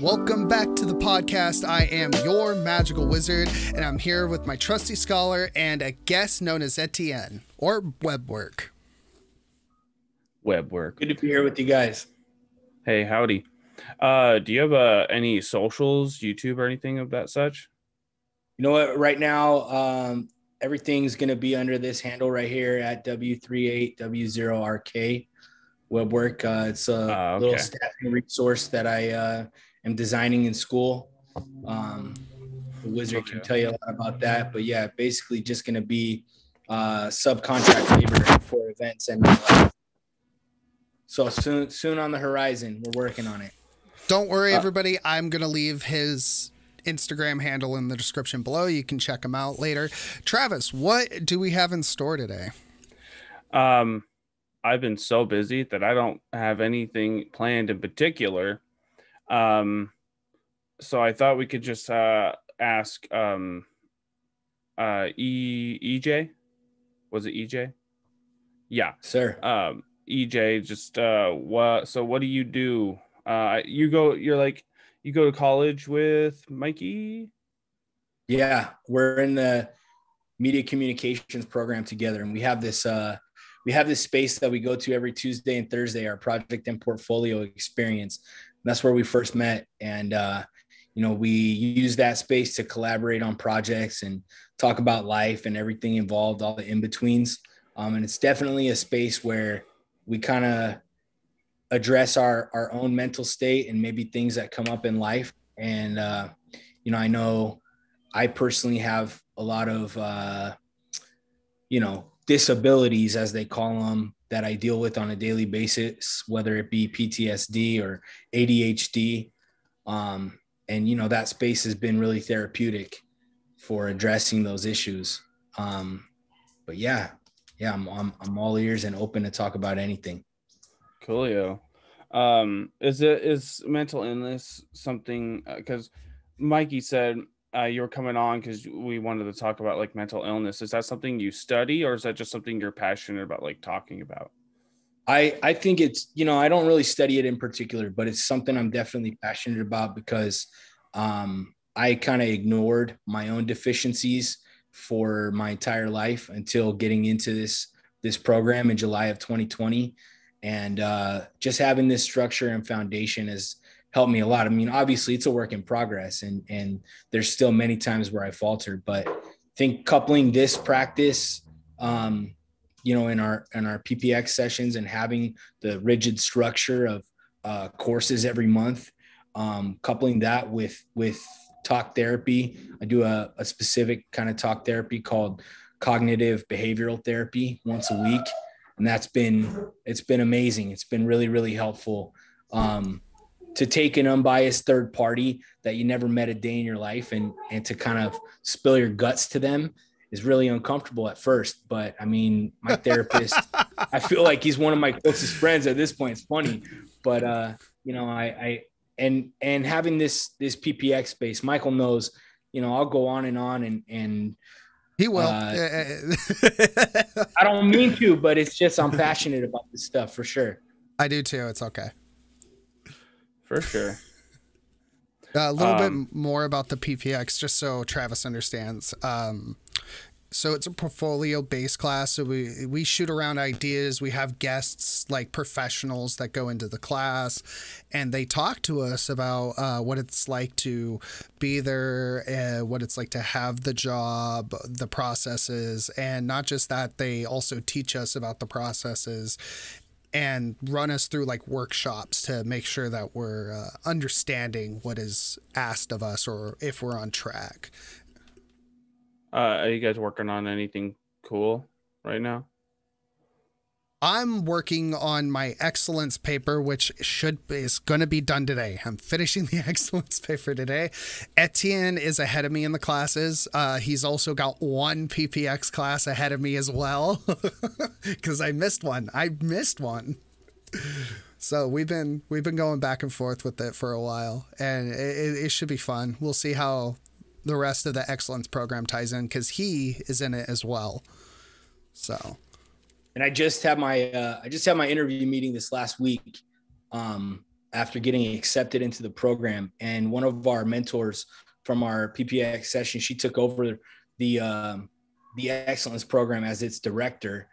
Welcome back to the podcast. I am your magical wizard, and I'm here with my trusty scholar and a guest known as Etienne or Webwork. Webwork. Good to be here with you guys. Hey, howdy. Uh, do you have uh, any socials, YouTube, or anything of that such? You know what? Right now, um, everything's going to be under this handle right here at W38W0RK Webwork. Uh, it's a Ah, okay. little staffing resource that I uh, am designing in school. Um, the wizard can tell you a lot about that, but yeah, basically just going to be uh, subcontract labor for events and nightlife. so soon, soon on the horizon. We're working on it. Don't worry, Uh, everybody. I'm going to leave his Instagram handle in the description below. You can check him out later. Travis, what do we have in store today? Um, I've been so busy that I don't have anything planned in particular. Um, so I thought we could just uh ask um uh E EJ was it EJ? Yeah. Sir. Um EJ just uh what so what do you do? Uh you go you're like you go to college with Mikey? Yeah, we're in the media communications program together, and we have this uh, we have this space that we go to every Tuesday and Thursday, our project and portfolio experience. That's where we first met, and uh, you know we use that space to collaborate on projects and talk about life and everything involved, all the in betweens. Um, and it's definitely a space where we kind of address our our own mental state and maybe things that come up in life. And uh, you know, I know I personally have a lot of, uh, you know, disabilities, as they call them, that I deal with on a daily basis, whether it be PTSD or ADHD. Um, and, you know, that space has been really therapeutic for addressing those issues. Um, but yeah, yeah, I'm, I'm, I'm all ears and open to talk about anything. Coolio. Um, is it is mental illness something? Because Mikey said uh, you were coming on because we wanted to talk about like mental illness. Is that something you study, or is that just something you're passionate about, like talking about? I I think it's you know I don't really study it in particular, but it's something I'm definitely passionate about because um, I kind of ignored my own deficiencies for my entire life until getting into this this program in July of 2020, and uh, just having this structure and foundation has helped me a lot. I mean, obviously it's a work in progress, and and there's still many times where I faltered, but I think coupling this practice. Um, you know in our in our ppx sessions and having the rigid structure of uh, courses every month um, coupling that with with talk therapy i do a, a specific kind of talk therapy called cognitive behavioral therapy once a week and that's been it's been amazing it's been really really helpful um, to take an unbiased third party that you never met a day in your life and and to kind of spill your guts to them is really uncomfortable at first. But I mean, my therapist, I feel like he's one of my closest friends at this point. It's funny, but uh, you know, I, I and and having this this PPX space, Michael knows, you know, I'll go on and on and and He will. Uh, I don't mean to, but it's just I'm passionate about this stuff for sure. I do too. It's okay. For sure. a little Um, bit more about the PPX, just so Travis understands. Um, so it's a portfolio based class. So we we shoot around ideas. We have guests like professionals that go into the class, and they talk to us about uh, what it's like to be there, uh, what it's like to have the job, the processes, and not just that. They also teach us about the processes and run us through like workshops to make sure that we're uh, understanding what is asked of us or if we're on track. Uh, are you guys working on anything cool right now? I'm working on my excellence paper, which should is going to be done today. I'm finishing the excellence paper today. Etienne is ahead of me in the classes. Uh, he's also got one PPX class ahead of me as well because I missed one. I missed one. So we've been we've been going back and forth with it for a while, and it, it, it should be fun. We'll see how the rest of the excellence program ties in because he is in it as well. So and I just had my uh, I just had my interview meeting this last week, um, after getting accepted into the program. And one of our mentors from our PPX session, she took over the um, the excellence program as its director,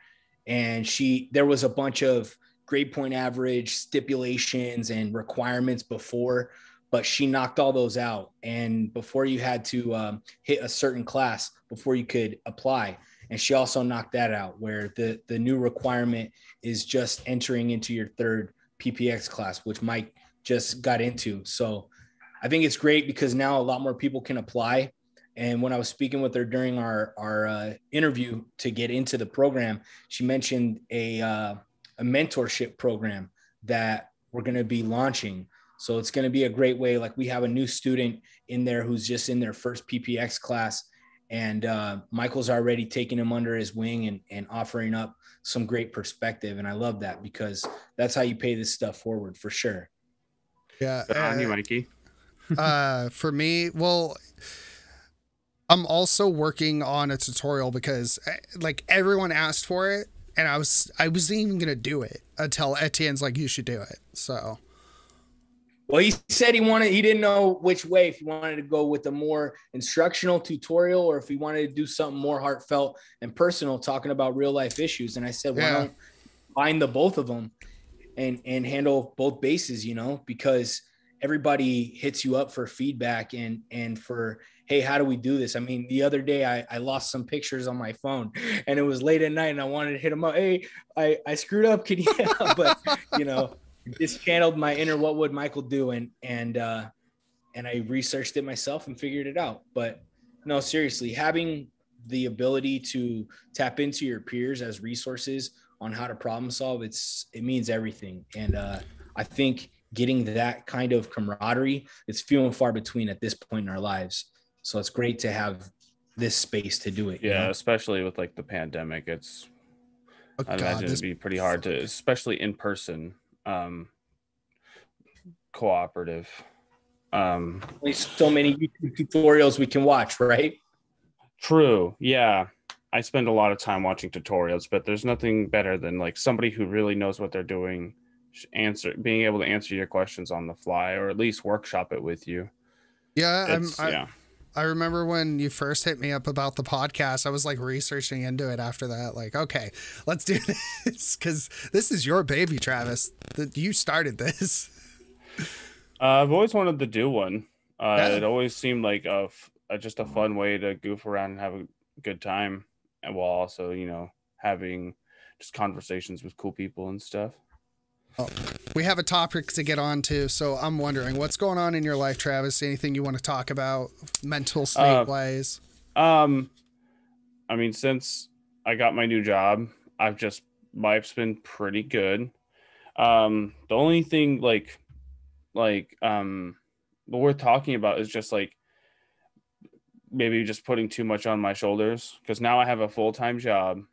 and she there was a bunch of grade point average stipulations and requirements before but she knocked all those out. And before you had to um, hit a certain class before you could apply and she also knocked that out where the the new requirement is just entering into your third ppx class which mike just got into. So i think it's great because now a lot more people can apply. And when i was speaking with her during our our uh, interview to get into the program she mentioned a uh, a mentorship program that we're going to be launching. So it's going to be a great way like we have a new student in there who's just in their first ppx class and uh, Michael's already taking him under his wing and, and offering up some great perspective. And I love that because that's how you pay this stuff forward for sure. Yeah. Good on you, Mikey. uh, for me, well, I'm also working on a tutorial because eh, like everyone asked for it and I was I wasn't even gonna do it until Etienne's like you should do it. So well, he said he wanted, he didn't know which way, if he wanted to go with a more instructional tutorial or if he wanted to do something more heartfelt and personal, talking about real life issues. And I said, why don't find the both of them and, and handle both bases, you know, because everybody hits you up for feedback and, and for, Hey, how do we do this? I mean, the other day I, I lost some pictures on my phone and it was late at night and I wanted to hit him up. Hey, I, I screwed up. Can you, but you know, just channeled my inner what would Michael do and and uh and I researched it myself and figured it out. But no, seriously, having the ability to tap into your peers as resources on how to problem solve, it's it means everything. And uh I think getting that kind of camaraderie, it's few and far between at this point in our lives. So it's great to have this space to do it. Yeah, know? especially with like the pandemic. It's oh, I imagine it'd be pretty hard to, especially in person um, cooperative. Um, so many YouTube tutorials we can watch, right? True. Yeah. I spend a lot of time watching tutorials, but there's nothing better than like somebody who really knows what they're doing, answer being able to answer your questions on the fly or at least workshop it with you. Yeah, I'm, I, yeah. I remember when you first hit me up about the podcast, I was like researching into it after that. Like, okay, let's do this because this is your baby, Travis. That you started this. Uh, I've always wanted to do one. Uh, yeah. It always seemed like a, a, just a fun way to goof around and have a good time, and while also, you know, having just conversations with cool people and stuff. Oh, we have a topic to get on to, so I'm wondering what's going on in your life, Travis. Anything you want to talk about, mental state uh, wise? Um, I mean, since I got my new job, I've just life's been pretty good. Um, the only thing like, like, um, what we're talking about is just like maybe just putting too much on my shoulders because now I have a full time job.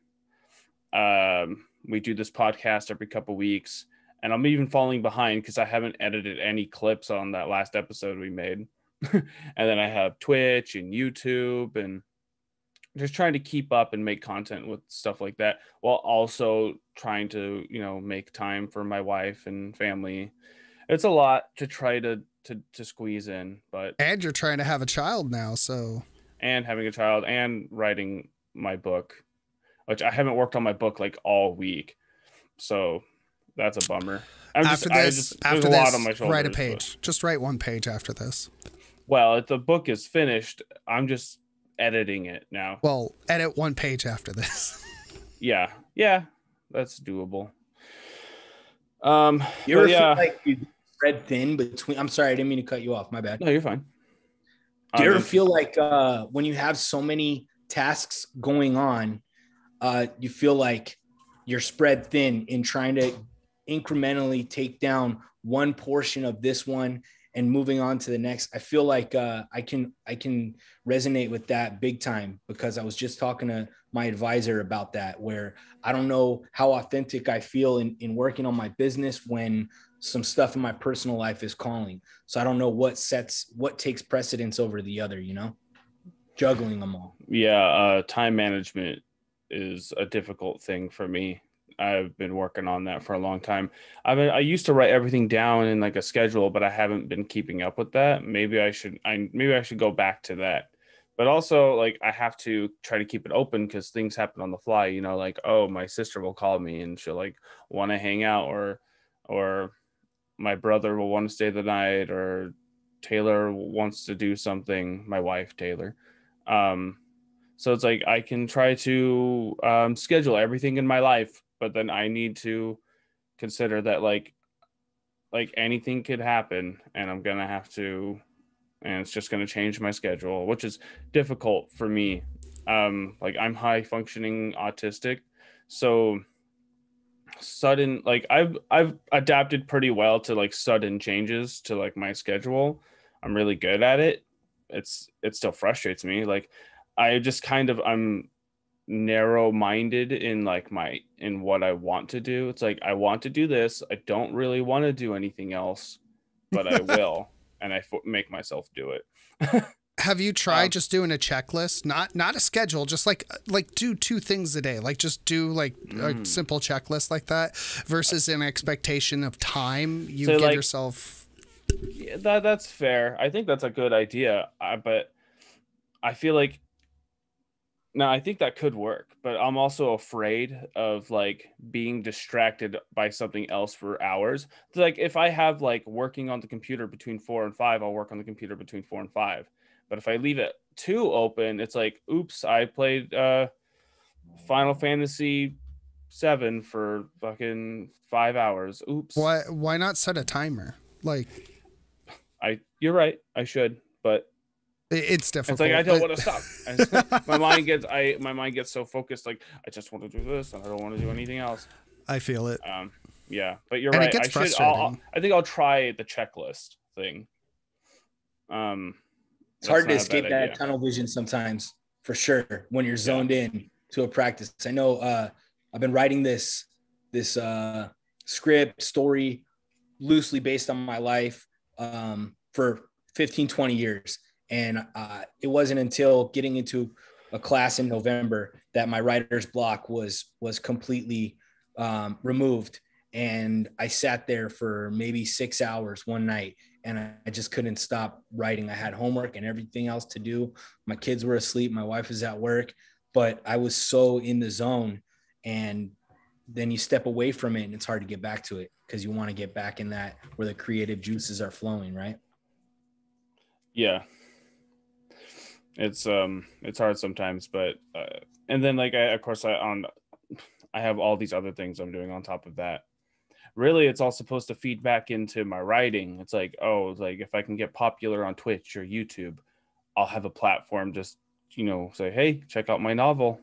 Um, we do this podcast every couple weeks and I'm even falling behind because I haven't edited any clips on that last episode we made. and then I have Twitch and YouTube and just trying to keep up and make content with stuff like that while also trying to, you know, make time for my wife and family. It's a lot to try to to to squeeze in, but and you're trying to have a child now, so and having a child and writing my book, which I haven't worked on my book like all week. So that's a bummer. I'm after just, this, just, after this, write a page. But, just write one page after this. Well, if the book is finished, I'm just editing it now. Well, edit one page after this. yeah, yeah, that's doable. Um, you ever yeah. feel like you spread thin between? I'm sorry, I didn't mean to cut you off. My bad. No, you're fine. Do you um, ever feel like uh, when you have so many tasks going on, uh, you feel like you're spread thin in trying to incrementally take down one portion of this one and moving on to the next i feel like uh, i can i can resonate with that big time because i was just talking to my advisor about that where i don't know how authentic i feel in, in working on my business when some stuff in my personal life is calling. So i don't know what sets what takes precedence over the other you know? Juggling them all. Yeah uh, time management is a difficult thing for me I've been working on that for a long time. I mean, I used to write everything down in like a schedule, but I haven't been keeping up with that. Maybe I should. I maybe I should go back to that. But also, like, I have to try to keep it open because things happen on the fly. You know, like, oh, my sister will call me and she'll like want to hang out, or, or my brother will want to stay the night, or Taylor wants to do something. My wife, Taylor. Um, so it's like I can try to um, schedule everything in my life, but then I need to consider that like like anything could happen and I'm gonna have to and it's just gonna change my schedule, which is difficult for me. Um, like I'm high functioning autistic, so sudden like I've I've adapted pretty well to like sudden changes to like my schedule. I'm really good at it. It's it still frustrates me. Like I just kind of I'm narrow minded in like my in what I want to do. It's like I want to do this. I don't really want to do anything else, but I will, and I f- make myself do it. Have you tried um, just doing a checklist? Not not a schedule, just like like do two things a day. Like just do like mm. a simple checklist like that versus an expectation of time you so give like, yourself. Yeah, that that's fair. I think that's a good idea. Uh, but I feel like no, I think that could work, but I'm also afraid of like being distracted by something else for hours. like if I have like working on the computer between four and five, I'll work on the computer between four and five. But if I leave it too open, it's like, oops, I played uh Final Fantasy seven for fucking five hours. Oops. Why why not set a timer? Like I you're right, I should, but it's difficult. It's like I don't want to stop. my mind gets I my mind gets so focused. Like I just want to do this, and I don't want to do anything else. I feel it. Um, yeah, but you're and right. I should. I'll, i think I'll try the checklist thing. Um, it's hard to escape that idea. tunnel vision sometimes, for sure. When you're zoned yeah. in to a practice, I know. Uh, I've been writing this this uh, script story loosely based on my life um, for 15, 20 years and uh, it wasn't until getting into a class in November that my writer's block was was completely um, removed. And I sat there for maybe six hours one night and I, I just couldn't stop writing. I had homework and everything else to do. My kids were asleep. My wife was at work, but I was so in the zone. And then you step away from it and it's hard to get back to it because you want to get back in that where the creative juices are flowing, right? Yeah, it's um it's hard sometimes but uh, and then like I, of course i on i have all these other things i'm doing on top of that. Really it's all supposed to feed back into my writing. It's like oh like if i can get popular on twitch or youtube i'll have a platform just you know say hey check out my novel.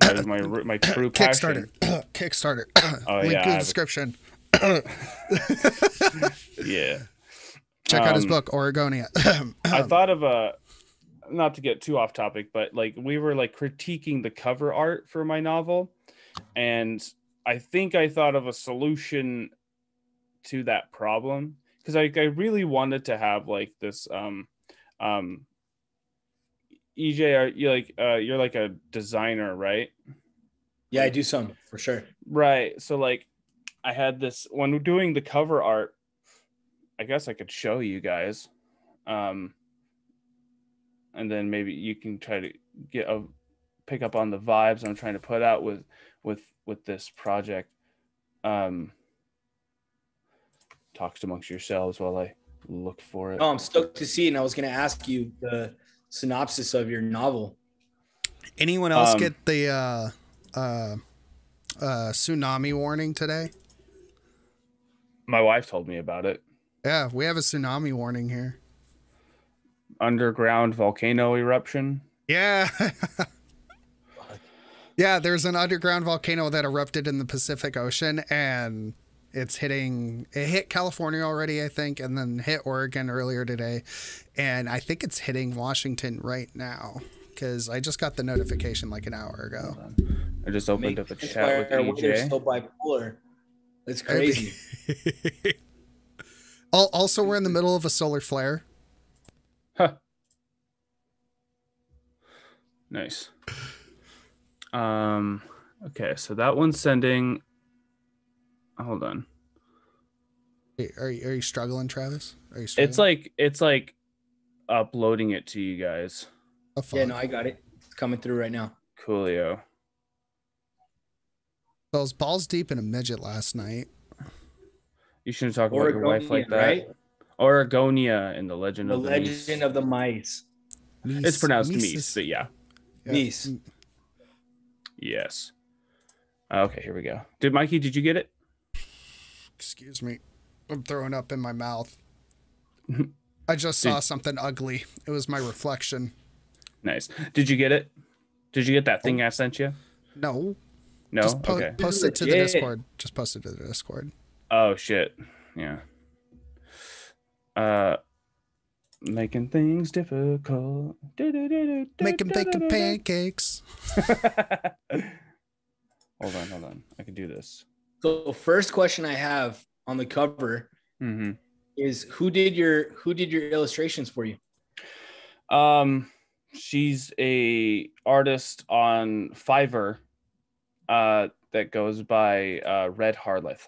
My my, my true passion. Kickstarter. Kickstarter oh, link yeah, in the description. Yeah. Check um, out his um, book oregonia i thought of a not to get too off topic, but like we were like critiquing the cover art for my novel, and I think I thought of a solution to that problem because I, I really wanted to have like this um um EJ are you like uh you're like a designer, right? Yeah, I do some for sure. Right. So like I had this when we're doing the cover art, I guess I could show you guys. Um and then maybe you can try to get a pick up on the vibes I'm trying to put out with with with this project. Um, talks amongst yourselves while I look for it. Oh, I'm stoked to see it. And I was going to ask you the synopsis of your novel. Anyone else um, get the uh, uh, uh, tsunami warning today? My wife told me about it. Yeah, we have a tsunami warning here underground volcano eruption? Yeah. yeah, there's an underground volcano that erupted in the Pacific Ocean and it's hitting it hit California already, I think, and then hit Oregon earlier today. And I think it's hitting Washington right now because I just got the notification like an hour ago. I just opened up a chat with EJ. Still bipolar. It's crazy. also, we're in the middle of a solar flare. Huh. Nice. Um, okay, so that one's sending hold on. Are you, are you struggling, Travis? Are you struggling? It's like it's like uploading it to you guys. Oh, Yeah, no, I got it. It's coming through right now. Coolio. I was balls deep in a midget last night. You shouldn't talk about your wife like that. right? Oregonia in the Legend The of the Legend Meese. of the Mice. Mies- It's pronounced Mice, Meese, but yeah. Yeah. Mies. Mm, Yes. Okay, here we go. Did Mikey? Did you get it? Excuse me. I'm throwing up in my mouth. I just saw Did- something ugly. It was my reflection. Nice. Did you get it? Did you get that thing I sent you? No. No. Just po- okay. post it to the Legit. Discord. Just post it to the Discord. Oh shit. Yeah. Uh, making things difficult. Making bacon pancakes. hold on, hold on. I can do this. So first question I have on the cover Mm-hmm. is who did your who did your illustrations for you? Um, she's a artist on Fiverr, uh, that goes by uh Red Harleth.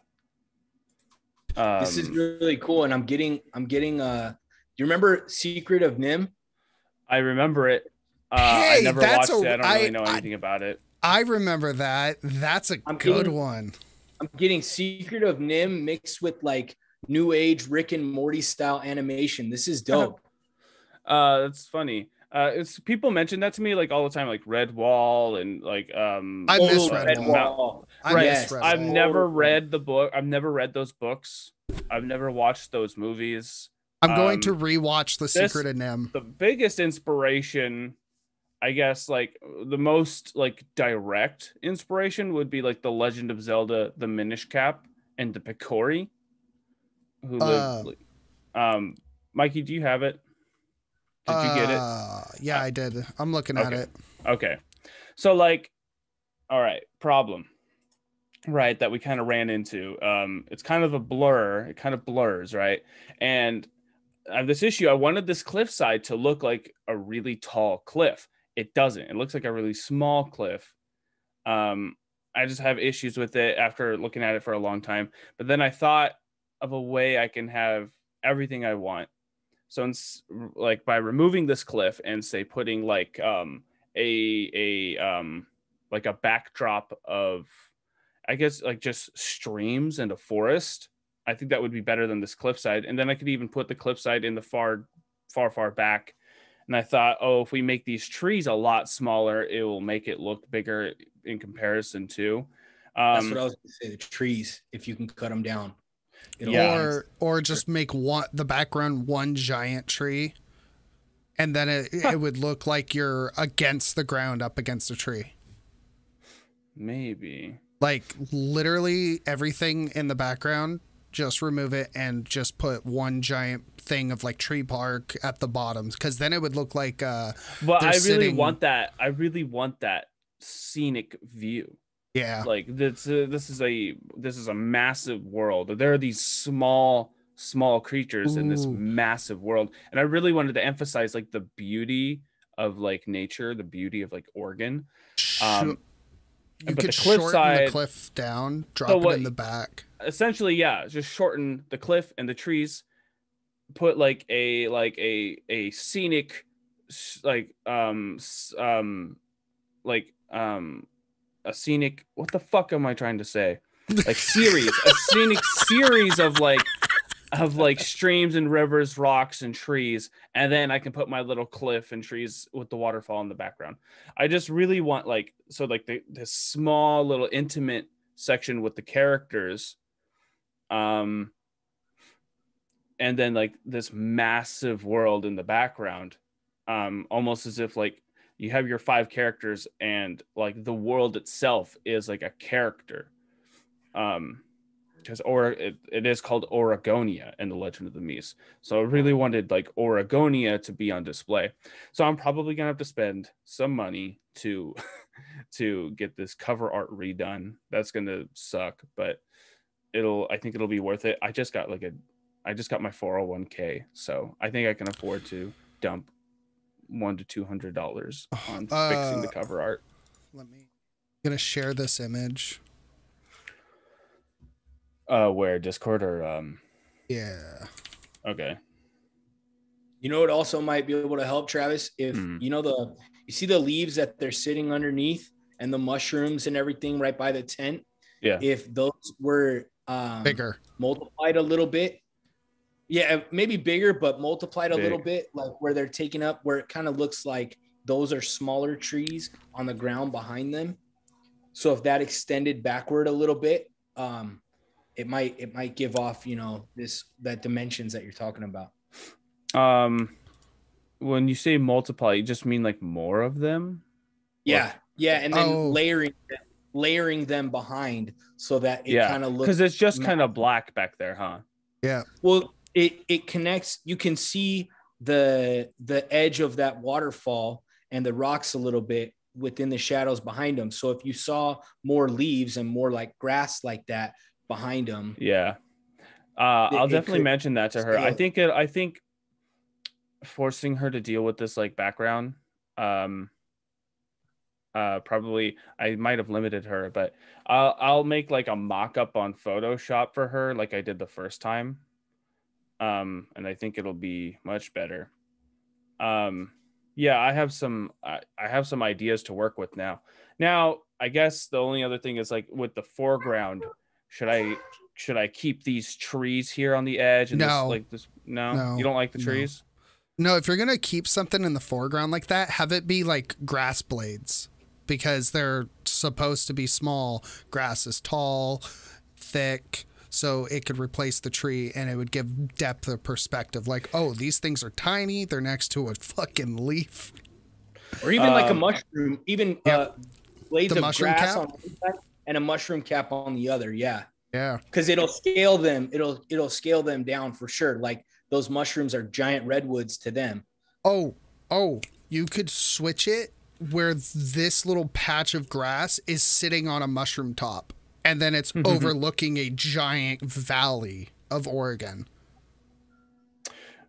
Um, this is really cool, and I'm getting I'm getting uh. Do you remember Secret of NIMH? I remember it. Uh, I never that's watched a- it. I don't I- really know I- anything about it. I remember that. That's a I'm good getting- one. I'm getting Secret of NIMH mixed with like new age Rick and Morty style animation. This is dope. Uh, that's funny. Uh, it's people mention that to me like all the time, like Redwall and like um. I miss uh, Red Mount- Wall. I Right. miss Red I've Wall. never read the book. I've never read those books. I've never watched those movies. I'm going um, to rewatch The this- Secret of NIMH. The biggest inspiration, I guess, like the most like direct inspiration would be like the Legend of Zelda: The Minish Cap and the Picori, who Uh, lived. um, Mikey, do you have it? Did you get it? Uh, Yeah, I did. I'm looking at it. Okay. So like all right, problem. Right, that we kind of ran into. Um it's kind of a blur. It kind of blurs, right? And I have this issue. I wanted this cliffside to look like a really tall cliff. It doesn't. It looks like a really small cliff. Um I just have issues with it after looking at it for a long time. But then I thought of a way I can have everything I want. So, it's like by removing this cliff and say putting like um, a a um, like a backdrop of, I guess like just streams and a forest. I think that would be better than this cliffside. And then I could even put the cliffside in the far, far, far back. And I thought, oh, if we make these trees a lot smaller, it will make it look bigger in comparison to. That's Um, what I was going to say. The trees, if you can cut them down. It'll Yeah. Or or just make one the background one giant tree. And then it, it would look like you're against the ground up against a tree. maybe. Like literally everything in the background, just remove it and just put one giant thing of like tree park at the bottom. Cause then it would look like uh But I really sitting- want that. I really want that scenic view. Yeah. Like this, uh, this is a this is a massive world. There are these small small creatures in this massive world, and I really wanted to emphasize like the beauty of like nature, the beauty of like Oregon. Um, you but could the cliff shorten side- the cliff down, drop it what- in the back. essentially yeah just shorten the cliff and the trees put like a like a a scenic like um um like um a scenic what the fuck am i trying to say? Like series a scenic series of like of like streams and rivers rocks and trees and then i can put my little cliff and trees with the waterfall in the background. I just really want like so like the this small little intimate section with the characters um and then like this massive world in the background um almost as if like you have your five characters and like the world itself is like a character um because or it, it is called Oregonia in the Legend of the Mies. So I really wanted like Oregonia to be on display. So I'm probably gonna have to spend some money to to get this cover art redone. That's gonna suck, but it'll I think it'll be worth it. I just got like a I just got my 401k, so I think I can afford to dump one to two hundred dollars on fixing the Uh, cover art. Let me I'm gonna share this image. Uh, where Discord or um? Yeah. Okay. You know what also might be able to help, Travis? If Hmm. you know the you see the leaves that they're sitting underneath and the mushrooms and everything right by the tent. Yeah. If those were um, Bigger. multiplied a little bit, yeah, maybe bigger, but multiplied a little bit, like where they're taking up, where it kind of looks like those are smaller trees on the ground behind them. So if that extended backward a little bit, um, it might it might give off, you know, this that dimensions that you're talking about. Um, when you say multiply, you just mean like more of them? Yeah, yeah, and then Oh. layering layering them behind so that it Yeah, kind of looks Because it's just kind of black back there, huh? Yeah. Well. It it connects. You can see the the edge of that waterfall and the rocks a little bit within the shadows behind them. So if you saw more leaves and more like grass like that behind them, Yeah. Uh, I'll definitely could mention that to her. I think it. I think forcing her to deal with this like background, um, uh, probably I might have limited her, but I'll I'll make like a mock up on Photoshop for her, like I did the first time. Um, and I think it'll be much better. Um, yeah, I have some I, I have some ideas to work with now. Now, I guess the only other thing is like with the foreground, should I should I keep these trees here on the edge and No. this like this no, No, you don't like the no. trees? No, if you're gonna keep something in the foreground like that, have it be like grass blades because they're supposed to be small. Grass is tall, thick, so it could replace the tree and it would give depth of perspective. Like, oh, these things are tiny. They're next to a fucking leaf. or even like a Um, mushroom, even Yep. uh, blades The of mushroom grass cap? on one side and a mushroom cap on the other. Yeah. Yeah. because it'll scale them it'll it'll scale them down for sure like those mushrooms are giant redwoods to them Oh, oh, you could switch it where this little patch of grass is sitting on a mushroom top and then it's overlooking a giant valley of Oregon.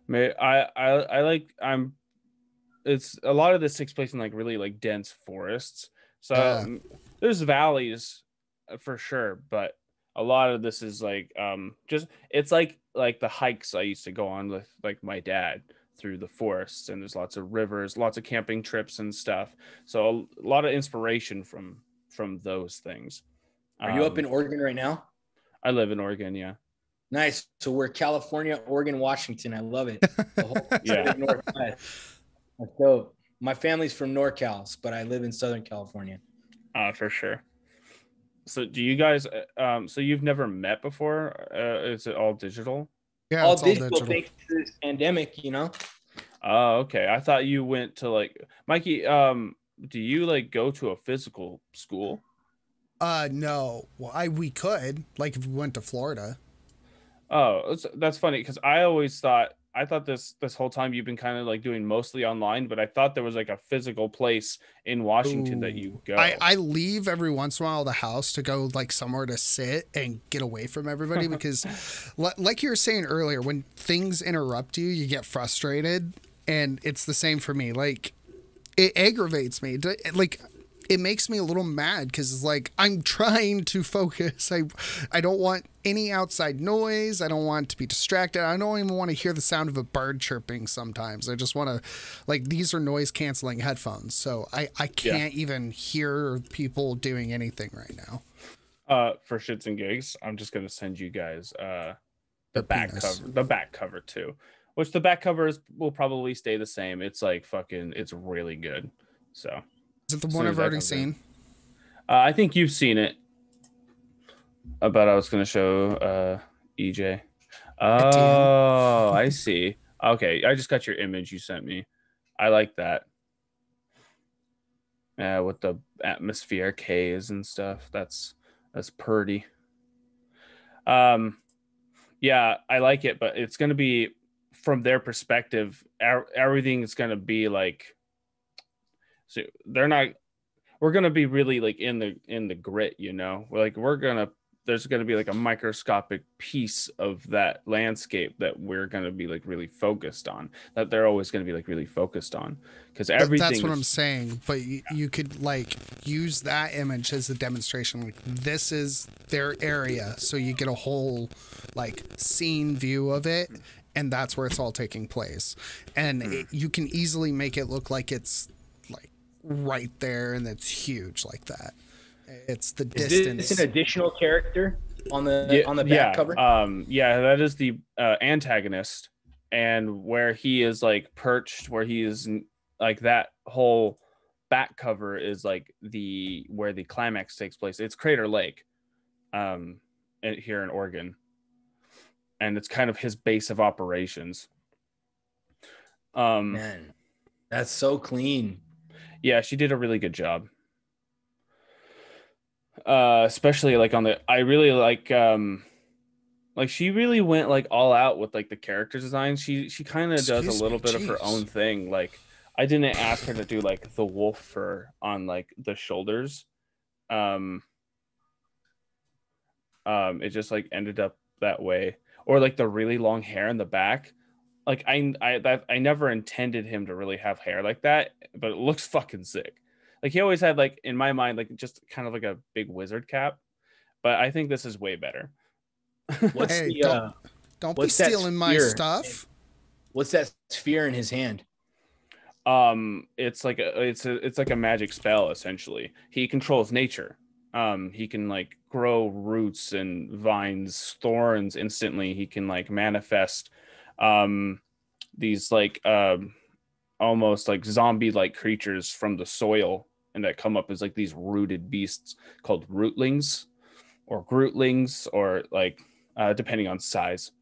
May I, I I like I'm it's a lot of this takes place in like really like dense forests. So um, there's valleys uh, for sure, but a lot of this is like um just it's like like the hikes I used to go on with like my dad through the forests and there's lots of rivers, lots of camping trips and stuff. So a lot of inspiration from from those things. Are you up Um, in oregon right now I live in Oregon, yeah. nice so we're california oregon washington i love it the whole Yeah. Northwest. that's dope my family's from norcal but i live in southern california Uh, for sure. So, do you guys? uh, Um, so you've never met before? Uh, is it all digital? Yeah, all it's all digital, digital. thanks to this pandemic you know Oh, okay. I thought you went to like Mikey. Um, do you like go to a physical school? Uh, no. Well, I we could like if we went to Florida. Oh, that's, that's funny because I always thought I thought this this whole time you've been kind of like doing mostly online, but I thought there was like a physical place in Washington that you go. I I leave every once in a while the house to go like somewhere to sit and get away from everybody because, li- like you were saying earlier, when things interrupt you, you get frustrated, and it's the same for me. Like, it aggravates me. Like. It makes me a little mad because it's like I'm trying to focus. I, I don't want any outside noise. I don't want to be distracted. I don't even want to hear the sound of a bird chirping. Sometimes I just want to, like these are noise canceling headphones, so I I can't even hear people doing anything right now. uh, for shits and gigs, I'm just gonna send you guys uh the The back penis. cover, the back cover too. Which the back covers will probably stay the same. It's like fucking, it's really good. So Is it the one I've already comes in. seen? I think you've seen it. Uh, But I was gonna show uh EJ. Oh, I see. Okay, I just got your image you sent me. I like that. Yeah, with the atmosphere haze and stuff. That's that's pretty. Um, yeah, I like it, but it's gonna be from their perspective. er- Everything is gonna be like. So they're not. We're gonna be really like in the in the grit, you know. We're like we're gonna there's going to be like a microscopic piece of that landscape that we're going to be like really focused on that they're always going to be like really focused on because everything That's what is- I'm saying. But you, you could like use that image as a demonstration. Like this is their area, so you get a whole like scene view of it, and that's where it's all taking place. And Hmm. it, you can easily make it look like it's right there, and it's huge like that. It's the Is distance. this an additional character on the Yeah, on the back yeah, cover? Um, yeah, that is the uh, antagonist, and where he is like perched, where he is like that whole back cover is like the where the climax takes place. It's Crater Lake, um, here in Oregon, and it's kind of his base of operations. Um, Man, that's so clean. Yeah she did a really good job. Uh especially like on the i really like um like she really went like all out with like the character design. She she kind of does a little me, bit of her own thing like i didn't ask her to do like the wolf fur on like the shoulders. Um um it just like ended up that way. Or like the really long hair in the back like i i that i never intended him to really have hair like that but it looks fucking sick like he always had like in my mind like just kind of like a big wizard cap but i think this is way better What's Hey, the don't- uh, Don't be what's that stealing my sphere? stuff. what's that sphere in his hand? um it's like a it's a it's like a magic spell essentially he controls nature um he can like grow roots and vines thorns instantly he can like manifest um these like um almost like zombie like creatures from the soil and that come up as like these rooted beasts called rootlings or grootlings or like uh depending on size.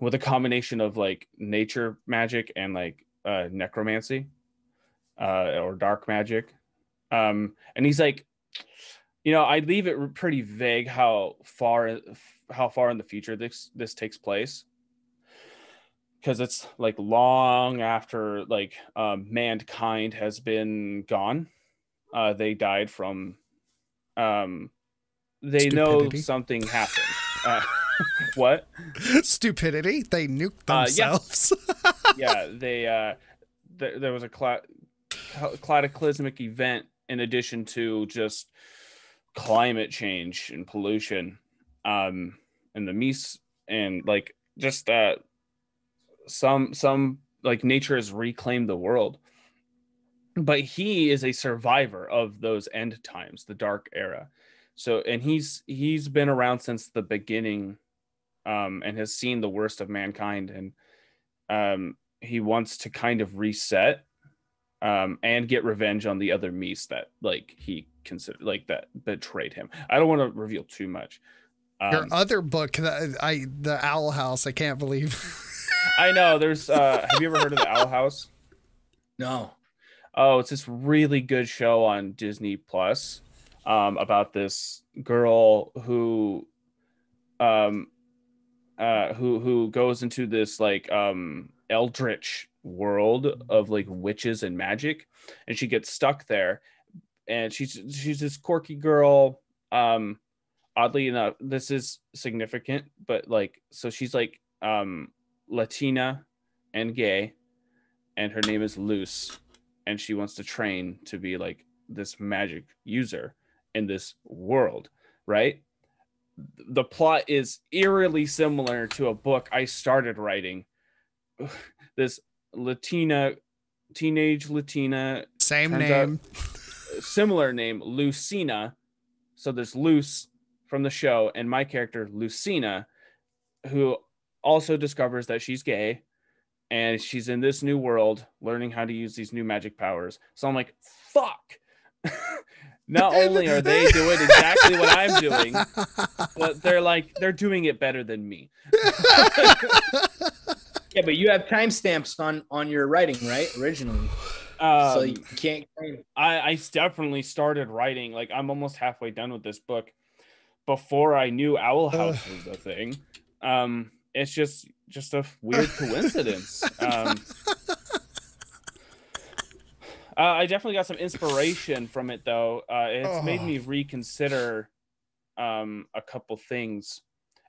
With a combination of like nature magic and like uh necromancy uh or dark magic. Um and he's like you know i leave it pretty vague how far how far in the future this this takes place because it's like long after like um mankind has been gone uh they died from um they know something happened uh, what Stupidity. They nuked Uh, yeah. themselves. yeah, they uh, there, there was a cla- cataclysmic event in addition to just climate change and pollution, um, and the meese and like just uh, some some like nature has reclaimed the world. But he is a survivor of those end times, the dark era. So, and he's he's been around since the beginning, um, and has seen the worst of mankind and um, he wants to kind of reset um, and get revenge on the other Mies that like he considered like that betrayed him. I don't want to reveal too much. Your Um, other book, I the Owl House. I can't believe. I know there's. Uh, have you ever heard of the Owl House? No. Oh, it's this really good show on Disney Plus um, about this girl who, um, uh, who who goes into this like um eldritch world of like witches and magic, and she gets stuck there, and she's she's this quirky girl. Um, oddly enough, this is significant, but like so she's like um Latina and gay, and her name is Luz and she wants to train to be like this magic user in this world, right? The plot is eerily similar to a book I started writing. This Latina, teenage Latina, Same name. similar name, Lucina. So there's Luz from the show, and my character, Lucina, who also discovers that she's gay and she's in this new world learning how to use these new magic powers. So I'm like, fuck. Not only are they doing exactly what I'm doing, but they're like, they're doing it better than me. Yeah, but you have timestamps on on your writing, right? Originally, Um, so you can't. claim- I, I definitely started writing like I'm almost halfway done with this book before I knew Owl House was a thing. Um, it's just just a weird coincidence. Um, uh, I definitely got some inspiration from it though. Uh, it's made Oh. me reconsider um a couple things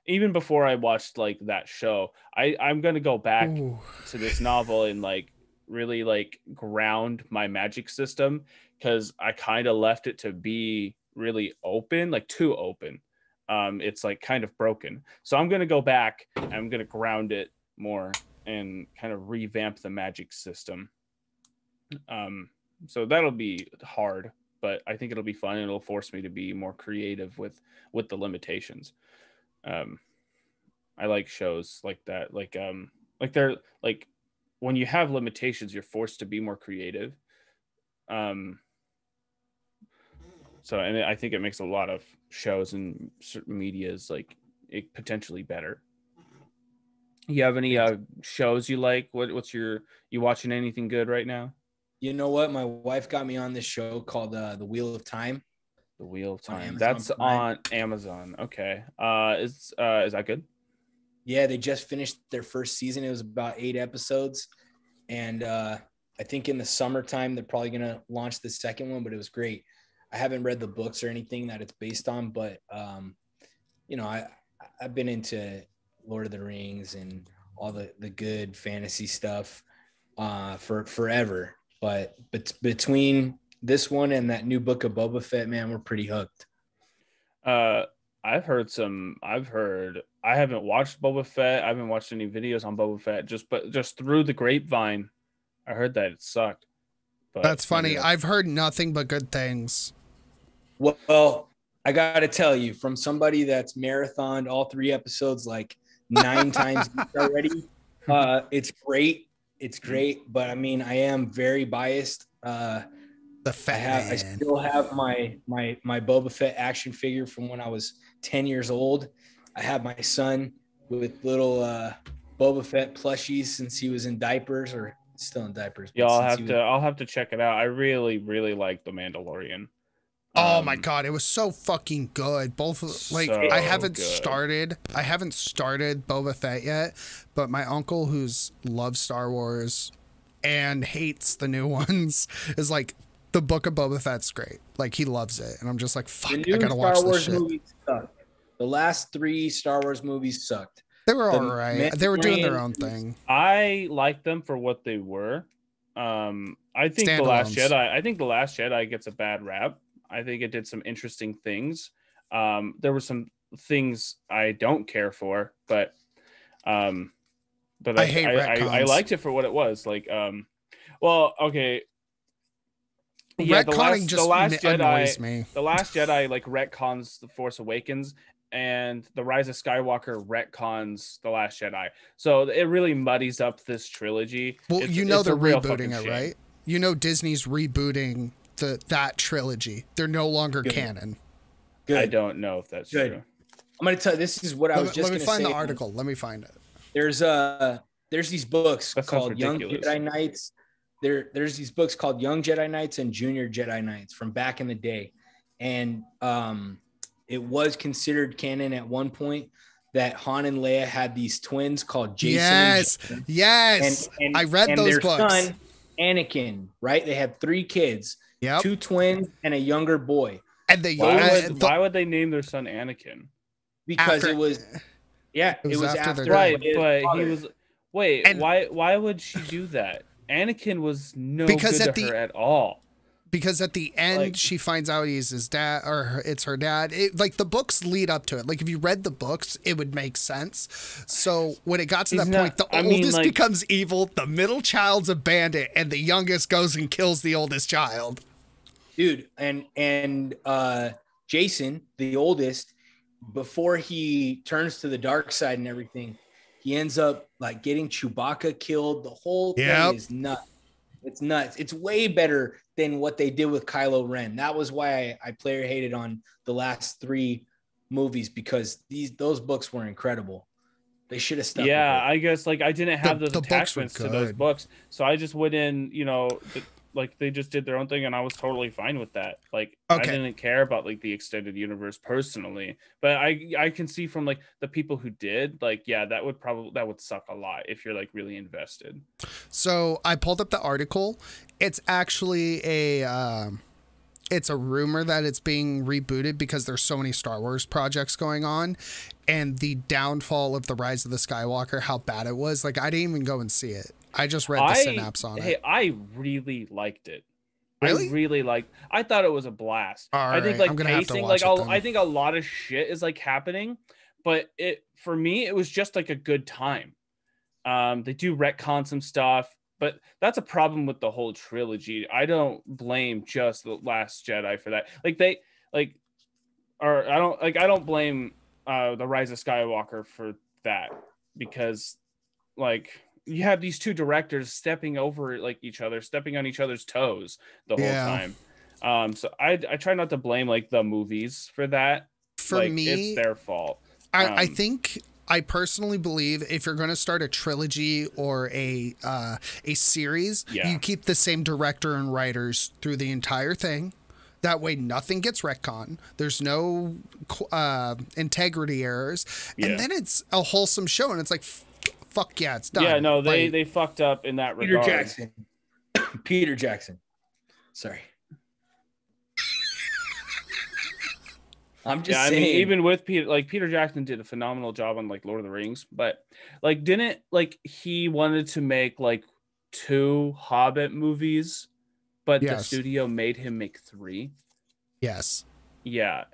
even before I watched like that show. I I'm gonna go back Ooh. to this novel and like really like ground my magic system because I kind of left it to be really open, like too open. Um, it's like kind of broken. So I'm gonna go back. And I'm gonna ground it more and kind of revamp the magic system. Um, so that'll be hard, but I think it'll be fun. It'll force me to be more creative with with the limitations. Um, I like shows like that. Like um, like they're like when you have limitations, you're forced to be more creative. Um, so and I think it makes a lot of shows and certain media is like it potentially better. You have any uh shows you like? What what's your you watching anything good right now? You know what? My wife got me on this show called uh, The Wheel of Time. The Wheel of Time. Amazon That's Prime. on Amazon. Okay. Uh is uh is that good? Yeah, they just finished their first season. It was about eight episodes. And uh, I think in the summertime, they're probably going to launch the second one, but it was great. I haven't read the books or anything that it's based on, but, um, you know, I, I've been into Lord of the Rings and all the, the good fantasy stuff uh, for forever. But, but between this one and that new book of Boba Fett, man, we're pretty hooked. Uh I've heard some I've heard I haven't watched Boba Fett. I haven't watched any videos on Boba Fett just but just through the grapevine. I heard that it sucked. But That's funny. maybe I've heard nothing but good things. Well, I got to tell you, from somebody that's marathoned all three episodes like nine times already, uh, it's great. It's great, but I mean, I am very biased. Uh, The I fat have, I still have my my my Boba Fett action figure from when I was ten years old. I have my son with little uh, Boba Fett plushies since he was in diapers or still in diapers. but Yeah, I'll have to was- I'll have to check it out. I really, really like The Mandalorian. Oh my Um, god, it was so fucking good. Both like So I haven't good. started I haven't started Boba Fett yet, but my uncle who's loves Star Wars and hates the new ones is like the book of Boba Fett's great. Like he loves it. And I'm just like, fuck, the I new gotta watch Star this Wars shit. movies sucked. The last three Star Wars movies sucked. They were the alright. They were doing their own thing. I like them for what they were. Um, I think the Last Jedi. I think the Last Jedi gets a bad rap. I think it did some interesting things. Um, there were some things I don't care for, but um, but I I, hate I, I, I liked it for what it was. Like, um, well, okay. Yeah, the Retconning last, just the last Jedi, me. the Last Jedi like retcons the Force Awakens, and the Rise of Skywalker retcons the Last Jedi. So it really muddies up this trilogy. Well, It's- you know they're rebooting it, shame. right? You know Disney's rebooting the that trilogy. They're no longer Good. canon. Good. I don't know if that's Good. true. I'm gonna tell you. This is what I Let, was me- just let me find say. the article. Let me find it. There's uh there's these books That called Young. Jedi Knights. There there's these books called Young Jedi Knights and Junior Jedi Knights from back in the day, and um, it was considered canon at one point that Han and Leia had these twins called Jacen. yes, and, yes. and, and I read and those their books. Son, Anakin, right? They had three kids, Yep. two twins and a younger boy, and they Why uh, would, the- why would they name their son Anakin? because after- it was yeah, It it was was, after after, Right, his but he was. Wait, And- why? Why would she do that? Anakin was no Because good at to the- her at all. because at the end Like- she finds out he's his dad or her, it's her dad. It, like the books lead up to it. Like if you read the books, it would make sense. So when it got to that not- point, the I mean, oldest like- becomes evil, the middle child's a bandit, and the youngest goes and kills the oldest child. Dude and and uh Jacen the oldest before he turns to the dark side and everything he ends up like getting chewbacca killed. The whole thing is nuts. It's nuts. It's way better than what they did with kylo ren. That was why i, I player hated on the last three movies because these those books were incredible. They should have stuck yeah, with it. I guess like I didn't have The- those the attachments to those books, so I just went in. You know, th- like they just did their own thing, and I was totally fine with that. Like I didn't care about like the extended universe personally, but I I can see from like the people who did, like yeah, that would probably that would suck a lot if you're like really invested. So I pulled up the article. It's actually a um, it's a rumor that it's being rebooted because there's so many Star Wars projects going on, and the downfall of the Rise of the Skywalker, how bad it was. Like I didn't even go and see it. I just read the I, synapse on hey, it. I really liked it. Really? I really like. I thought it was a blast. All I think right, like I'm gonna have to pacing, like it. I think a lot of shit is like happening, but it for me it was just like a good time. Um, they do retcon some stuff, but that's a problem with the whole trilogy. I don't blame just the Last Jedi for that. Like they like, or I don't like I don't blame uh the Rise of Skywalker for that because like you have these two directors stepping over like each other, stepping on each other's toes the whole Yeah. time. Um, so I I try not to blame like the movies for that. For like, me, it's their fault. I, I Um, think I personally believe if you're going to start a trilogy or a uh, a series, Yeah. you keep the same director and writers through the entire thing. That way, nothing gets retcon. There's no uh, integrity errors, Yeah. and then it's a wholesome show. And it's like, fuck yeah, it's done. Yeah, no, they Like, they fucked up in that regard. Peter regard. Jackson. Peter Jackson. Sorry. I'm just yeah, I mean, even with Peter, like Peter Jackson did a phenomenal job on like Lord of the Rings, but like didn't like he wanted to make like two Hobbit movies, but the studio made him make three. yes. Yeah,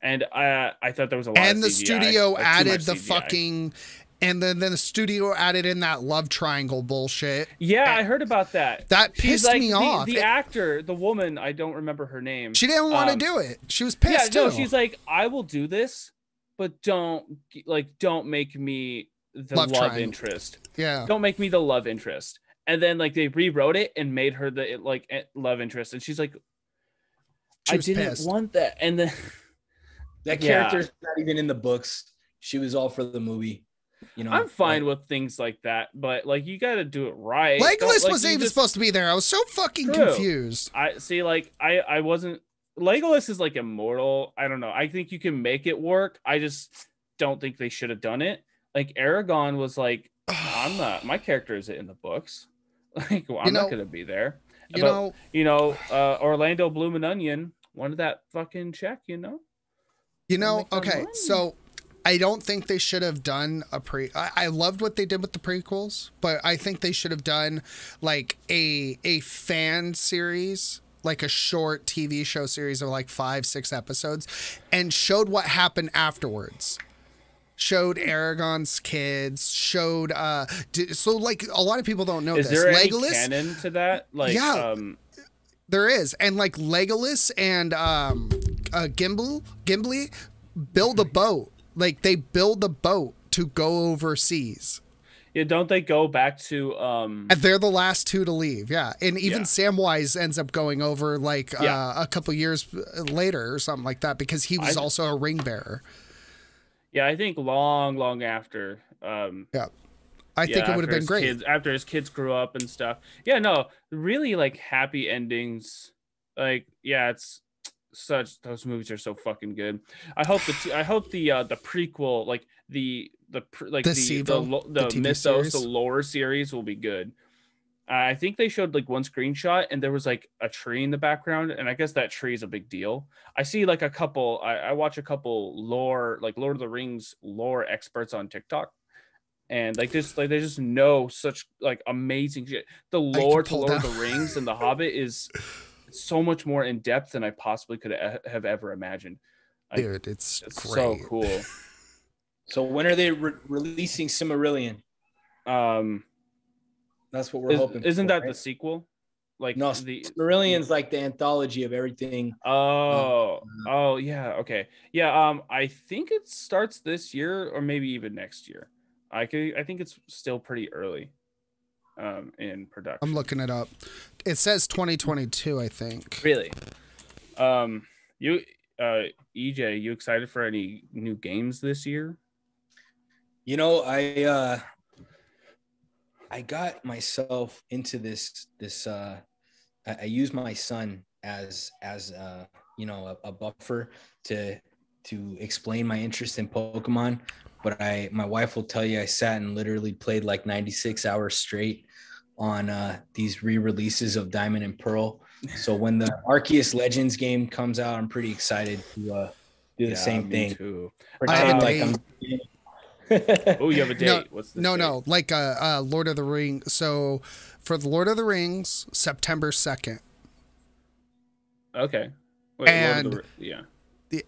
and I I thought there was a lot. And of the CGI, studio like, added the fucking, and then then the studio added in that love triangle bullshit. Yeah, I heard about that. That She's pissed like me the, off. The It- actor, the woman, I don't remember her name. she didn't want to um, do it. She was pissed. yeah, pissed no, too. she's like, I will do this, but don't like don't make me the Love love, interest. yeah. Don't make me the love interest. And then like they rewrote it and made her the like eh, love interest, and she's like, She I didn't pissed. want that. And then that yeah. character's not even in the books. She was all for the movie. You know, I'm fine like- with things like that, but like you got to do it right. Don't- Legolas like, was you even just- supposed to be there. I was so fucking True. confused. I see. Like I, I wasn't. Legolas is like immortal. I don't know. I think you can make it work. I just don't think they should have done it. Like Aragorn was like, I'm not. My character isn't in the books. Like, well, I'm You know- not gonna be there. You but- know, You know, uh, Orlando Bloom and Onion wanted that fucking check. You know. you know. make that Okay, money. so I don't think they should have done a pre. I, I loved what they did with the prequels, but I think they should have done like a a fan series. Like a short TV show series of like five, six episodes, and showed what happened afterwards. Showed Aragorn's kids. Showed uh, so like a lot of people don't know Is this. there any Legolas, canon to that? Like, Yeah. um, There is, and like Legolas and um, uh, Gimble, Gimli build a boat. Like they build the boat to go overseas, yeah. Don't they go back to um? and they're the last two to leave. Yeah, and even Yeah. Samwise ends up going over like Yeah. uh, a couple years later or something like that because he was I- also a ring bearer. Yeah, I think long, long after. Um, Yeah, I think it would have been great. Kids, after his kids grew up and stuff. Yeah, no, really like happy endings. Like, yeah, it's such those movies are so fucking good. I hope the t- I hope the uh the prequel, like the the like The the the, Sivo, the the, mythos, the lore series will be good. Uh, I think they showed like one screenshot and there was like a tree in the background, and I guess that tree is a big deal. I see like a couple. I, I watch a couple lore, like Lord of the Rings lore experts on TikTok, and like just like they just know such like amazing shit. The lore to Lord of the Rings and The Hobbit is so much more in depth than I possibly could have ever imagined. Dude, it's, It's great. so cool. So when are they re- releasing Silmarillion? Um, That's what we're is, hoping. isn't for, that the sequel? Like no? the Silmarillion's like the anthology of everything. oh uh, oh yeah okay yeah um I think it starts this year or maybe even next year. I could I think it's still pretty early, um in production. I'm looking it up. It says 2022, I think. Really? Um, you, uh, EJ, you excited for any new games this year? You know, I uh I got myself into this this uh I, I use my son as as uh you know a, a buffer to to explain my interest in Pokemon. But I my wife will tell you I sat and literally played like 96 hours straight on uh these re-releases of Diamond and Pearl. So when the Arceus Legends game comes out, I'm pretty excited to uh, do the Yeah, same me thing. Too. I have a Pretend like I'm. Oh, you have a date. No, What's the no, date? no, like uh, uh, Lord of the Rings. So for the Lord of the Rings, September second, Okay. Wait, Lord of And- the yeah.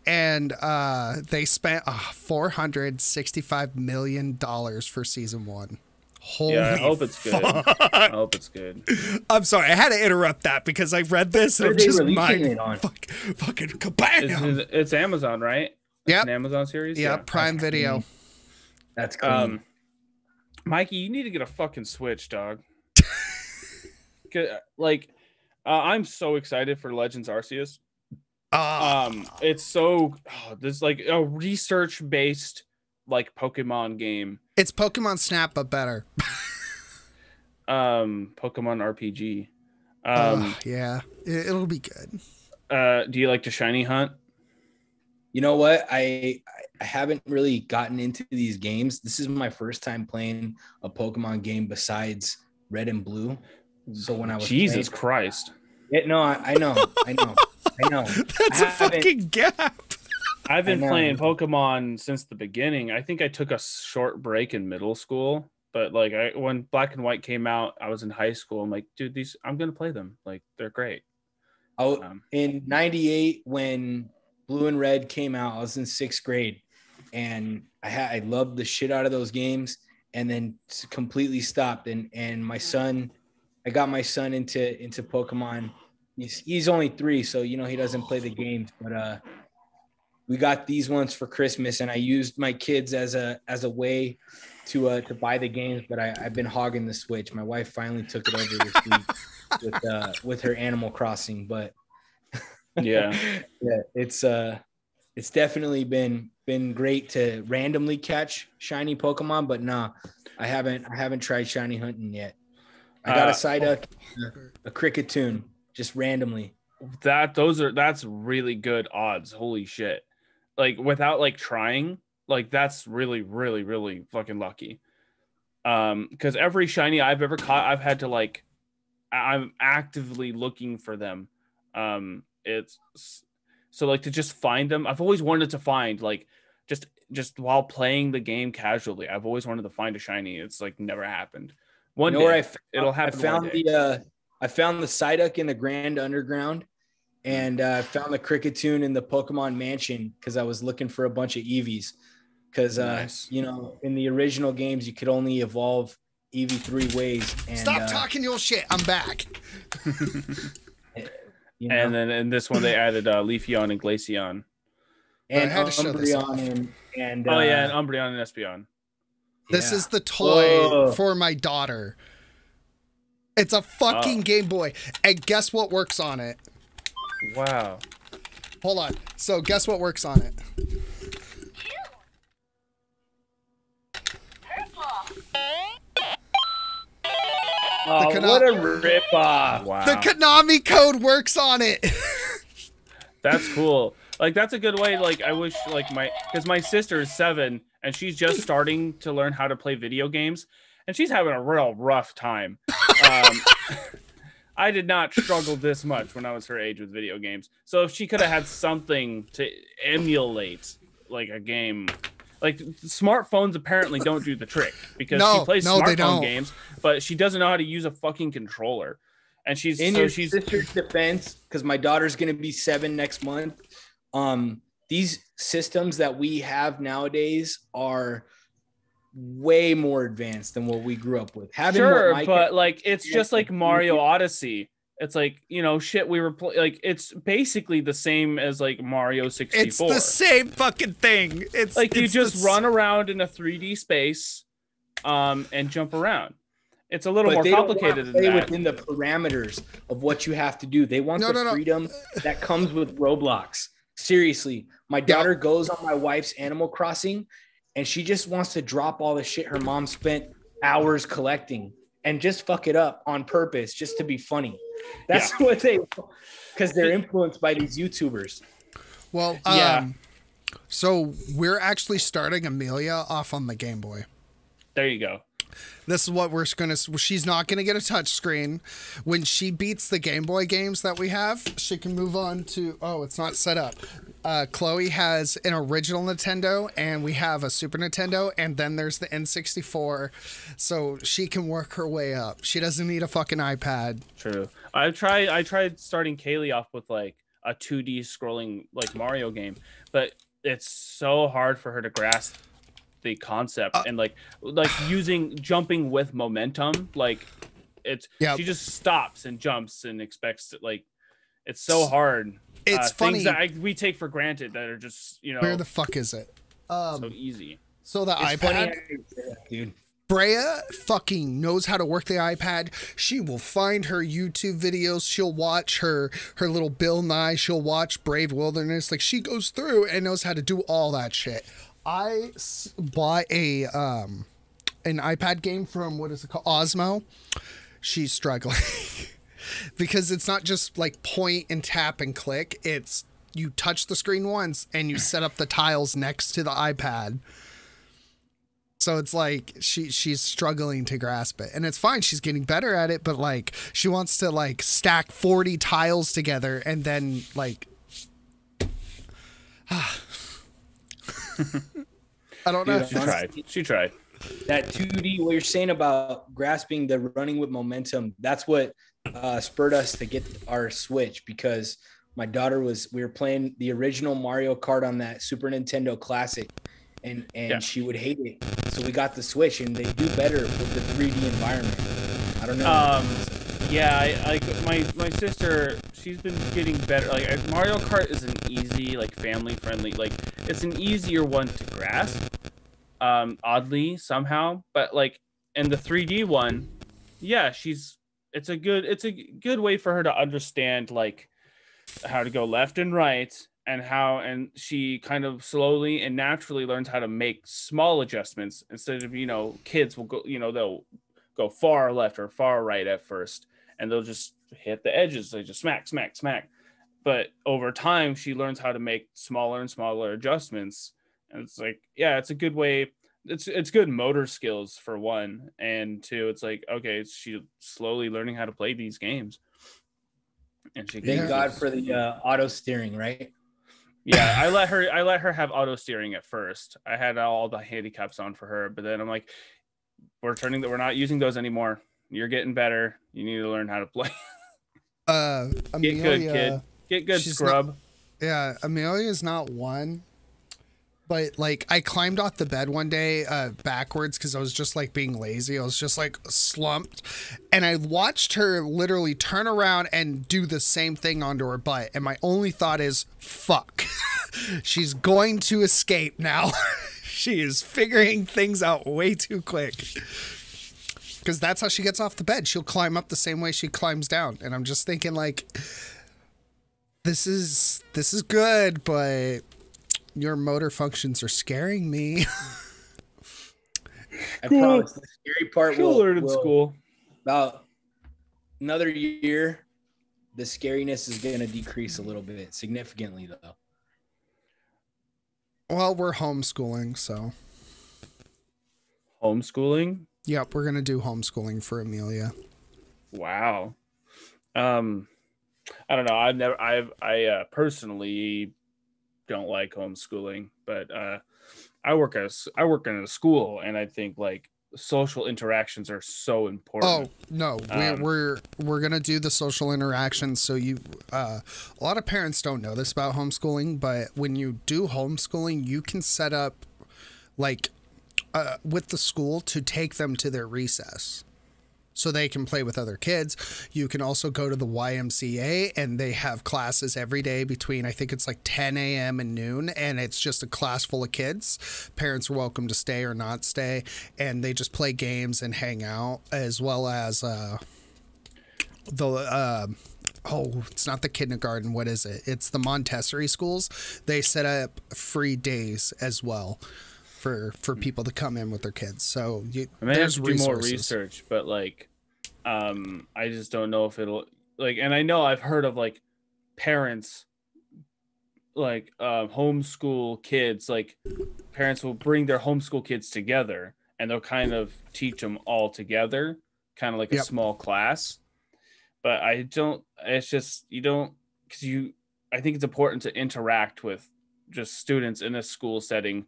And uh, they spent uh, four hundred sixty-five million dollars for season one. Holy Yeah, I hope it's good. I hope it's good. I'm sorry, I had to interrupt that because I read this and I'm they just mind it on? fuck, fucking It's, kabam. it's, it's Amazon, right? It's Yep. An Amazon series. Yeah, Prime Video. That's clean. Um, Mikey, you need to get a fucking Switch, dog. like, uh, I'm so excited for Legends Arceus. Uh, Um, it's so oh, this like a research based like Pokemon game. it's Pokemon Snap, but better. Um, Pokemon RPG. Um, Um, yeah, it, it'll be good. uh, do you like to shiny hunt? You know what? I I haven't really gotten into these games. This is my first time playing a Pokemon game besides Red and Blue. So when I was Jesus playing- Christ. Yeah, no, I, I know, I know, I know. That's I a fucking gap. I've been playing Pokemon since the beginning. I think I took a short break in middle school, but like I when Black and White came out, I was in high school. I'm like, dude, these I'm gonna play them. Like they're great. Oh, Um, in '98 when Blue and Red came out, I was in sixth grade, and I had I loved the shit out of those games, and then completely stopped. And and my son, I got my son into into Pokemon. He's he's only three, so you know he doesn't play the games, but uh, we got these ones for Christmas, and I used my kids as a as a way to uh to buy the games. But I I've been hogging the Switch. My wife finally took it over this week with uh with her Animal Crossing, but yeah. yeah, it's uh it's definitely been been great to randomly catch shiny Pokemon, but nah, I haven't I haven't tried shiny hunting yet. I got Uh, a Psyduck, a Kricketune, just randomly. that those are that's really good odds. Holy shit. Like without like trying, like that's really, really, really fucking lucky. Um, because every shiny I've ever caught, I've had to like I- I'm actively looking for them. Um, it's so like to just find them, I've always wanted to find like just just while playing the game casually, I've always wanted to find a shiny. It's like never happened. One You know day I f- it'll I happen. found one day. the uh I found the Psyduck in the Grand Underground and uh, I found the Kricketune in the Pokemon Mansion because I was looking for a bunch of Eevees. Because uh, Nice. you know, in the original games, you could only evolve Eevee three ways. And, Stop uh, talking your shit. I'm back. you know? and then in this one they added uh, Leafeon and Glaceon. and I had to show this Umbreon and, and Oh yeah, uh, and Umbreon and Espeon. This yeah. is the toy Whoa. for my daughter. It's a fucking Oh. Game Boy. And guess what works on it? Wow. Hold on. So guess what works on it? Oh, Kana- what a ripoff! Wow. The Konami code works on it. that's cool. Like that's a good way. Like I wish like my because my sister is seven and she's just starting to learn how to play video games and she's having a real rough time. Um, I did not struggle this much when I was her age with video games. So if she could have had something to emulate like a game, like smartphones apparently don't do the trick because No, she plays no, smartphone games, but she doesn't know how to use a fucking controller. And she's In so your she's sister's defense, because my daughter's going to be seven next month, um, these systems that we have nowadays are way more advanced than what we grew up with. Having sure, Mike- but like it's just like like, Mario you- Odyssey. It's like you know shit we were pl- like it's basically the same as like Mario 64. it's the same fucking thing. It's Like you it's the just s- run around in a three D space, um, and jump around. It's a little but more they don't wanna complicated play than that. within the parameters of what you have to do. They want No, the no, no. freedom that comes with Roblox. Seriously, my daughter goes on my wife's Animal Crossing, and she just wants to drop all the shit her mom spent hours collecting and just fuck it up on purpose, just to be funny. That's what they, because they're influenced by these YouTubers. Well, um, Yeah. So we're actually starting Amelia off on the Game Boy. There you go. This is what we're gonna. She's not gonna get a touch screen. When she beats the Game Boy games that we have, she can move on to. Oh, it's not set up. Uh, Chloe has an original Nintendo, and we have a Super Nintendo, and then there's the N64. So she can work her way up. She doesn't need a fucking iPad. True. I tried. I tried starting Kaylee off with like a 2D scrolling like Mario game, but it's so hard for her to grasp the concept uh, and like like using jumping with momentum like it's yep. she just stops and jumps and expects it like it's so hard it's uh, funny that I, we take for granted that are just you know where the fuck is it um so easy so the it's ipad dude Brea fucking knows how to work the iPad. She will find her YouTube videos. She'll watch her her little Bill Nye. She'll watch Brave Wilderness. Like she goes through and knows how to do all that shit. I bought a um an iPad game from what is it called Osmo. She's struggling because it's not just like point and tap and click. It's you touch the screen once and you set up the tiles next to the iPad. So it's like she she's struggling to grasp it. And it's fine, she's getting better at it, but like she wants to like stack 40 tiles together and then like I don't know. she tried. She tried. That 2D, what you're saying about grasping the running with momentum, that's what uh, spurred us to get our Switch because my daughter was, we were playing the original Mario Kart on that Super Nintendo Classic and, and yeah. she would hate it. So we got the Switch and they do better with the 3D environment. I don't know. Um, yeah, I, like my my sister, she's been getting better. Like Mario Kart is an easy, like family friendly, like it's an easier one to grasp. Um, oddly somehow, but like in the 3D one, yeah, she's it's a good it's a good way for her to understand like how to go left and right and how and she kind of slowly and naturally learns how to make small adjustments instead of you know kids will go you know they'll go far left or far right at first and they'll just hit the edges. They just smack, smack, smack. But over time, she learns how to make smaller and smaller adjustments. And it's like, yeah, it's a good way. It's it's good motor skills for one, and two, it's like okay, she's slowly learning how to play these games. And she thank God for the uh, auto steering, right? yeah i let her i let her have auto steering at first i had all the handicaps on for her but then i'm like we're turning that we're not using those anymore you're getting better. You need to learn how to play. uh, Amelia, get good, kid. Get good, scrub. Not, yeah, Amelia is not one, but like I climbed off the bed one day uh, backwards because I was just like being lazy. I was just like slumped, and I watched her literally turn around and do the same thing onto her butt. And my only thought is, "Fuck, she's going to escape now." she is figuring things out way too quick because that's how she gets off the bed. She'll climb up the same way she climbs down, and I'm just thinking like, this is this is good, but your motor functions are scaring me. I promise the scary part She'll will learn in will, school. About another year, the scariness is going to decrease a little bit, significantly though. Well, we're homeschooling, so. Homeschooling? Yep, we're gonna do homeschooling for Amelia. Wow. Um, I don't know. I've never. I've. I uh, personally don't like homeschooling, but uh, I work as I work in a school, and I think like social interactions are so important. Oh no, um, we, we're we're gonna do the social interactions. So you, uh, a lot of parents don't know this about homeschooling, but when you do homeschooling, you can set up like uh, with the school to take them to their recess so they can play with other kids. You can also go to the YMCA and they have classes every day between, I think it's like 10 a.m. and noon, and it's just a class full of kids. Parents are welcome to stay or not stay, and they just play games and hang out, as well as uh, the. Uh, oh, it's not the kindergarten. What is it? It's the Montessori schools. They set up free days as well for for people to come in with their kids. So you, I may have to do more research, but like, um, I just don't know if it'll like. And I know I've heard of like parents like uh, homeschool kids. Like parents will bring their homeschool kids together and they'll kind of teach them all together, kind of like a Yep. small class. But I don't. It's just you don't because you. I think it's important to interact with just students in a school setting,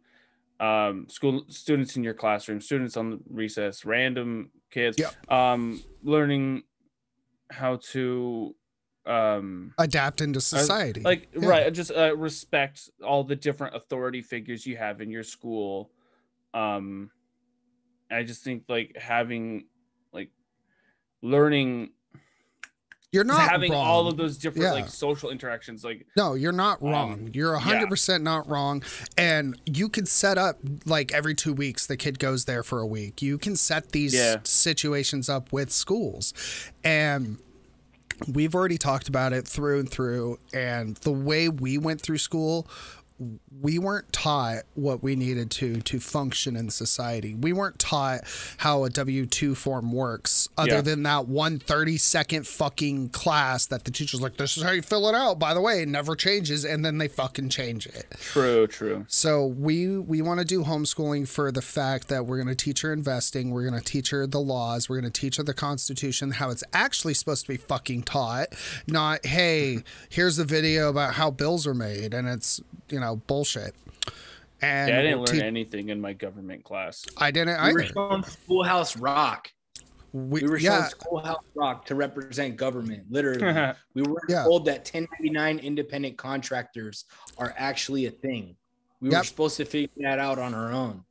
um, school students in your classroom, students on recess, random kids, Yep. um, learning how to um Adapt into society. like Yeah. right just uh, respect all the different authority figures you have in your school um i just think like having like learning You're not having wrong. all of those different Yeah. like social interactions like No, you're not Um, wrong. you're 100% not wrong. And you can set up like every two weeks, the kid goes there for a week. You can set these Yeah. situations up with schools. And we've already talked about it through and through. And the way we went through school, we weren't taught what we needed to to function in society. We weren't taught how a W 2 form works, other Yeah. than that one 30 second fucking class that the teacher's like, this is how you fill it out. By the way, it never changes. And then they fucking change it. true true So we we want to do homeschooling for the fact that we're going to teach her investing, we're going to teach her the laws, we're going to teach her the Constitution, how it's actually supposed to be fucking taught, not hey, here's a video about how bills are made, and it's you know bullshit. And yeah i didn't learn te- anything in my government class I didn't We were either. showing Schoolhouse Rock. We, We were showing yeah, Schoolhouse Rock to represent government. Literally, we were Yeah. told that 1099 independent contractors are actually a thing. We were Yep. supposed to figure that out on our own.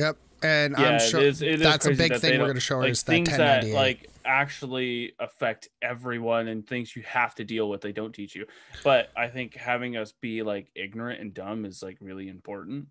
yep. And yeah I'm sure it is, it that's a big that thing we're going to show like is that things that like actually affect everyone and things you have to deal with they don't teach you but i think having us be like ignorant and dumb is like really important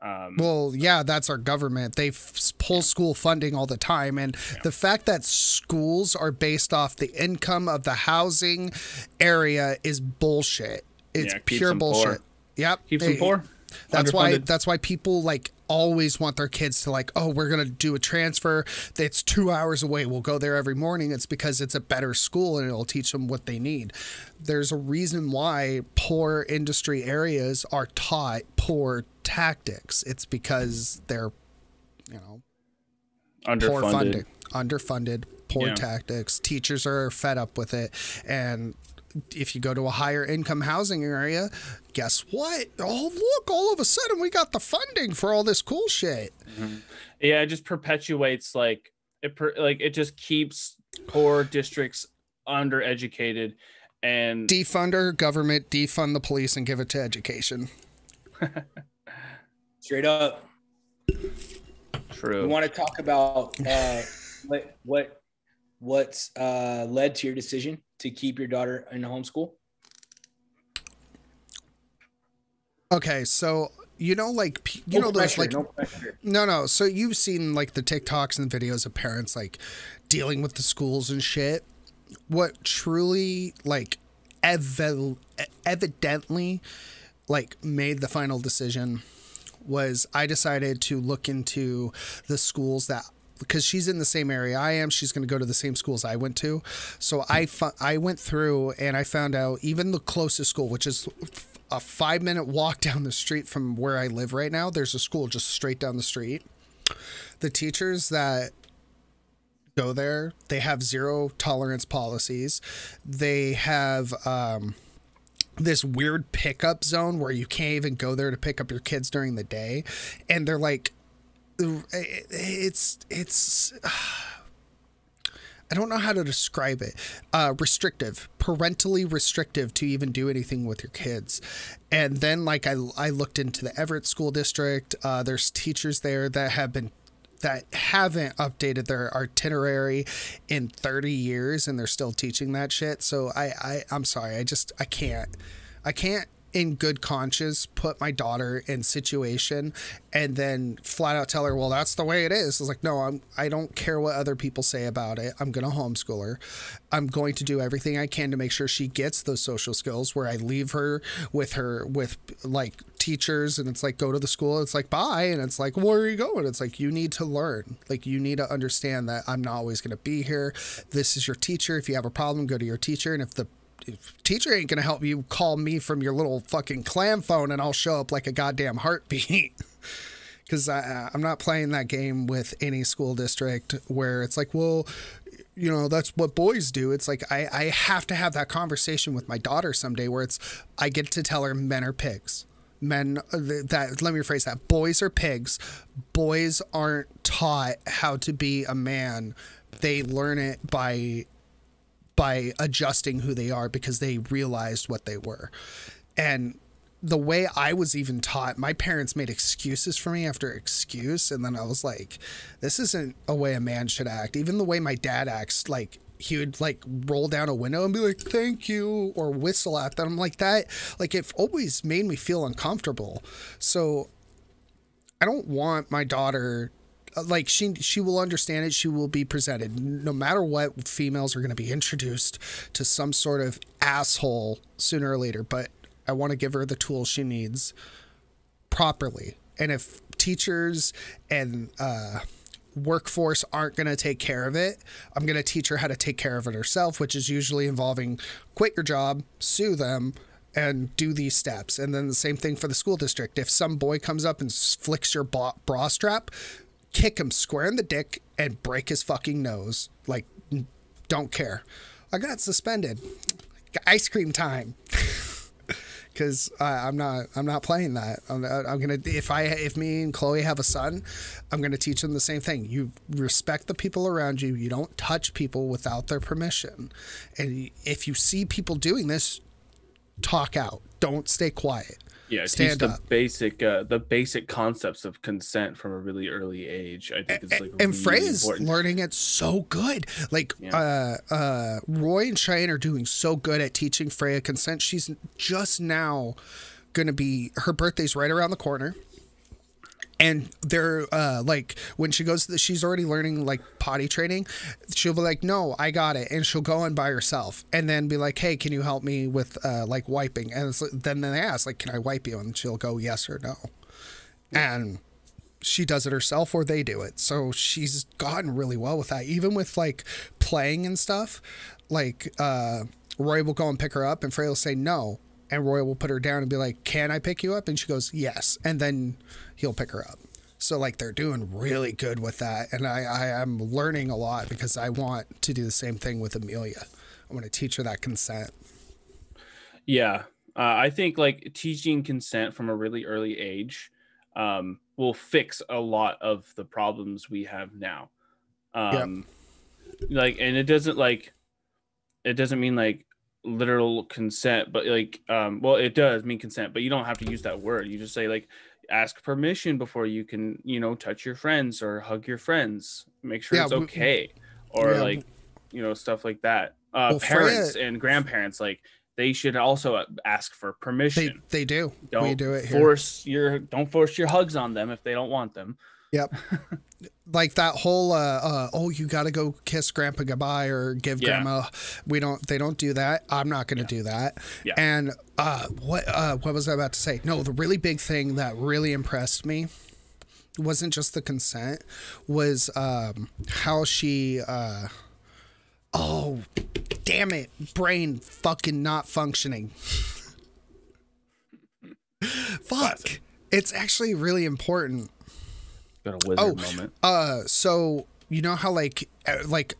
um Well, yeah, that's our government. They f- pull school funding all the time. And the fact that schools are based off the income of the housing area is bullshit. It's Yeah, pure them poor. bullshit. Yep. keeps them poor That's why that's why people like always want their kids to like, oh, we're gonna do a transfer. It's two hours away. We'll go there every morning. It's because it's a better school and it'll teach them what they need. There's a reason why poor industry areas are taught poor tactics. It's because they're, you know, poor underfunded funding, underfunded, poor Yeah. tactics. Teachers are fed up with it, and if you go to a higher income housing area, guess what? Oh, look! All of a sudden, we got the funding for all this cool shit. yeah it just perpetuates like it per, like it just keeps poor districts undereducated and Defund our government, defund the police, and give it to education. Straight up. true We want to talk about uh, what what what's uh, led to your decision to keep your daughter in homeschool. Okay, so you know, like you No know, those like no. No, no. So you've seen like the TikToks and videos of parents like dealing with the schools and shit. What truly like ev- evidently like made the final decision was I decided to look into the schools that because she's in the same area I am, she's going to go to the same schools I went to. So I fu- I went through and I found out even the closest school, which is a five minute walk down the street from where I live right now. There's a school just straight down the street. The teachers that go there, they have zero tolerance policies. They have um, this weird pickup zone where you can't even go there to pick up your kids during the day, and they're like, it's it's. I don't know how to describe it. Uh, restrictive, parentally restrictive to even do anything with your kids. And then, like, I, I looked into the Everett School District. Uh, there's teachers there that have been that haven't updated their itinerary in 30 years and they're still teaching that shit. So I, I I'm sorry. I just I can't. I can't in good conscience put my daughter in situation and then flat out tell her well that's the way it is. It's like no i'm i don't care what other people say about it. I'm gonna homeschool her. I'm going to do everything i can to make sure she gets those social skills where i leave her with her with like teachers and it's like go to the school it's like bye and it's like where are you going? It's like you need to learn. Like you need to understand that i'm not always going to be here. This is your teacher. If you have a problem go to your teacher and if the teacher ain't gonna help you call me from your little fucking clam phone and I'll show up like a goddamn heartbeat. because I'm not playing that game with any school district where it's like, well, you know, that's what boys do. It's like I, I have to have that conversation with my daughter someday where it's I get to tell her men are pigs. Men uh, that let me rephrase that. Boys are pigs. Boys aren't taught how to be a man. They learn it by by adjusting who they are because they realized what they were. And the way I was even taught, my parents made excuses for me after excuse. And then I was like, this isn't a way a man should act. Even the way my dad acts, like, he would like roll down a window and be like, thank you, or whistle at them like that. Like, it always made me feel uncomfortable. So I don't want my daughter like she she will understand it she will be presented no matter what females are going to be introduced to some sort of asshole sooner or later but I want to give her the tools she needs properly. And if teachers and uh, workforce aren't going to take care of it, I'm going to teach her how to take care of it herself, which is usually involving quit your job, sue them, and do these steps. And then the same thing for the school district. If some boy comes up and flicks your bra strap, kick him square in the dick and break his fucking nose. Like, don't care. I got suspended. Ice cream time. because I'm not I'm not playing that. I'm, uh, I'm, gonna if I if me and Chloe have a son, I'm gonna teach them the same thing. You respect the people around you. You don't touch people without their permission, and if you see people doing this, talk out. Don't stay quiet. Yeah, Stand teach the basic uh, the basic concepts of consent from a really early age. I think it's like and, really is learning it so good. Like yeah. uh, uh, Roy and Cheyenne are doing so good at teaching Freya consent. She's just now gonna be her birthday's right around the corner and they're uh, like when she goes the, she's already learning like potty training. She'll be like no i got it. And she'll go in by herself and then be like hey can you help me with uh, like wiping? And then they ask like can i wipe you? And she'll go yes or no. And she does it herself or they do it. So she's gotten really well with that. Even with like playing and stuff like uh roy will go and pick her up and frey will say no and roy will put her down and be like can i pick you up and she goes yes and then he'll pick her up. So like they're doing really good with that, and I I am learning a lot because I want to do the same thing with Amelia. I want to teach her that consent. Yeah, uh, I think like teaching consent from a really early age um, will fix a lot of the problems we have now. Um, yep. Like, and it doesn't like it doesn't mean like literal consent, but like, um, well, it does mean consent, but you don't have to use that word. You just say like ask permission before you can you know touch your friends or hug your friends make sure yeah, it's okay we, or yeah. like you know stuff like that uh well, parents and grandparents like they should also ask for permission they, they do don't we do it here. force your don't force your hugs on them if they don't want them Yep. like that whole uh, uh, oh you got to go kiss grandpa goodbye or give yeah. grandma we don't they don't do that i'm not going to yeah. do that yeah. and uh, what uh, what was i about to say no the really big thing that really impressed me wasn't just the consent was um, how she uh, oh damn it brain fucking not functioning fuck it's actually really important Got a wizard oh, moment. Uh, so you know how like uh, like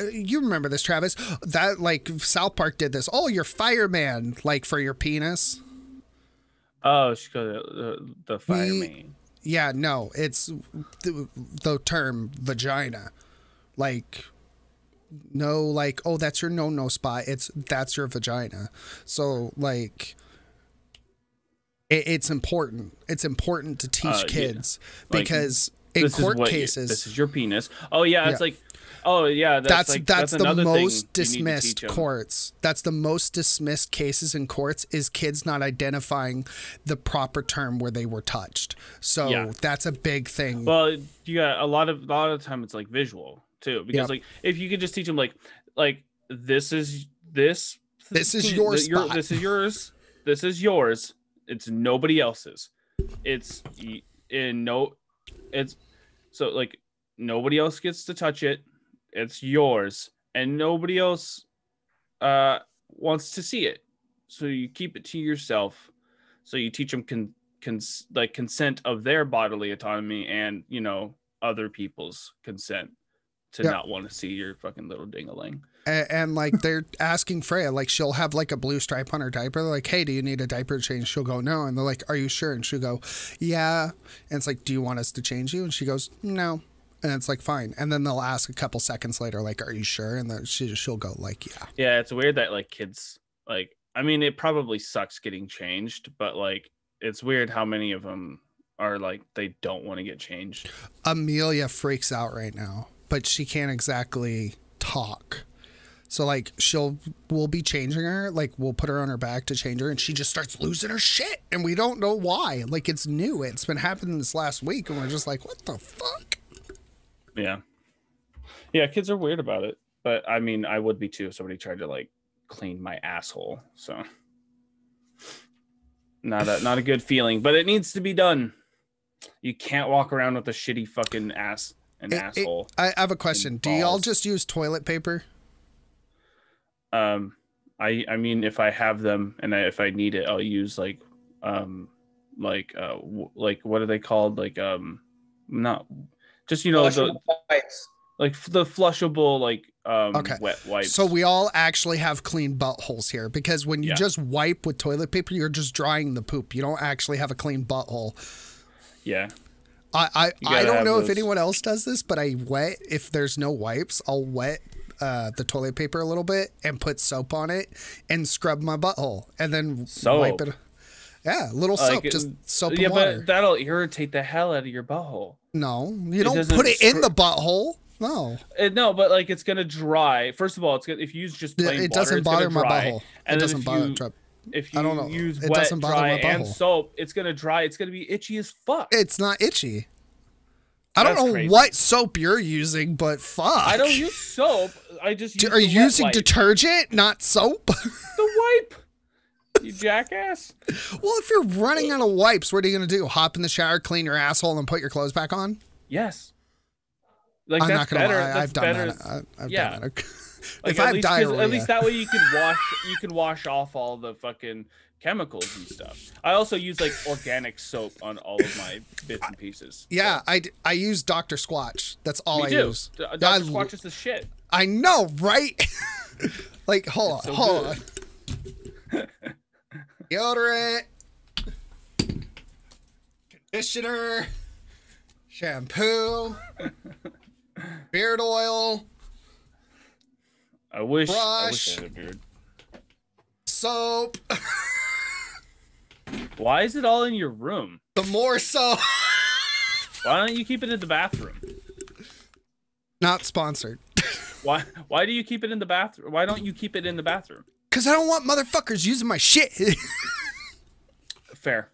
uh, you remember this, Travis? That like South Park did this. Oh, you're fireman, like for your penis. Oh, she got the, the fireman. Yeah, no, it's the, the term vagina. Like, no, like, oh, that's your no no spot. It's that's your vagina. So like, it, it's important. It's important to teach uh, kids yeah. because like, in court cases, you, this is your penis. Oh yeah, it's yeah. like. Oh yeah, that's that's, like, that's, that's the most dismissed courts. That's the most dismissed cases in courts is kids not identifying the proper term where they were touched. So yeah. that's a big thing. Well, you got a lot of a lot of the time it's like visual too because yep. like if you could just teach them like like this is this this is your, your this is yours this is yours it's nobody else's. It's in no, it's so like nobody else gets to touch it. It's yours, and nobody else uh wants to see it. So you keep it to yourself. So you teach them con- cons- like consent of their bodily autonomy and you know other people's consent to Yeah. not want to see your fucking little dingaling. And, and like they're asking Freya, like she'll have like a blue stripe on her diaper. They're like, "Hey, do you need a diaper change?" She'll go, "No," and they're like, "Are you sure?" And she'll go, "Yeah." And it's like, "Do you want us to change you?" And she goes, "No." And it's like, "Fine." And then they'll ask a couple seconds later, like, "Are you sure?" And then she she'll go, like, "Yeah." Yeah, it's weird that like kids like I mean it probably sucks getting changed, but like it's weird how many of them are like they don't want to get changed. Amelia freaks out right now, but she can't exactly talk. So like she'll we'll be changing her, like we'll put her on her back to change her, and she just starts losing her shit, and we don't know why. Like it's new, it's been happening this last week, and we're just like, what the fuck? Yeah. Yeah, kids are weird about it. But I mean I would be too if somebody tried to like clean my asshole. So not a not a good feeling, but it needs to be done. You can't walk around with a shitty fucking ass and It- it- asshole. I I have a question. Do y'all just use toilet paper? Um i i mean if i have them and I, if i need it i'll use like um like uh w- like what are they called like um not just you know the, Flushable like the flushable like um Okay. wet wipes So we all actually have clean buttholes here because when you Yeah. just wipe with toilet paper, you're just drying the poop. You don't actually have a clean butthole. yeah I I, I don't have know if anyone else does this, but I wet if there's no wipes, I'll wet uh, the toilet paper a little bit and put soap on it and scrub my butthole and then wipe it. Yeah, little Like, soap, just soap yeah and water. but that'll irritate the hell out of your butthole no, you don't put it in the butthole. No, Uh, no but like it's gonna dry first of all it's gonna if you use just it, plain it water, doesn't bother my dry. butthole. It and then doesn't if bother. you, if you I don't know. use It wet doesn't bother dry my and soap it's gonna dry it's gonna be itchy as fuck It's not itchy. I don't That's know crazy. what soap you're using, but fuck. I don't use soap. I just use Are you using wipe. detergent, not soap? the wipe? You jackass! well, if you're running out of wipes, what are you gonna do? Hop in the shower, clean your asshole, and put your clothes back on? Yes. Like I'm that's not gonna better. lie, that's I've done better. that. I, I've yeah. done that. Like, if at I have diarrhea, at least that way you can wash. You can wash off all the fucking chemicals and stuff. I also use like organic soap on all of my bits and pieces. yeah, I I use Dr. Squatch. That's all Me I too. use. Dr. l- Squatch is the shit. I know, right? like, hold It's on, so hold good. on. Deodorant, conditioner, shampoo, beard oil, I wish. I wish I had a beard. Soap. Why is it all in your room? The more soap. Why don't you keep it in the bathroom? Not sponsored. Why? Why do you keep it in the bathroom? Why don't you keep it in the bathroom? Cause I don't want motherfuckers using my shit. Fair,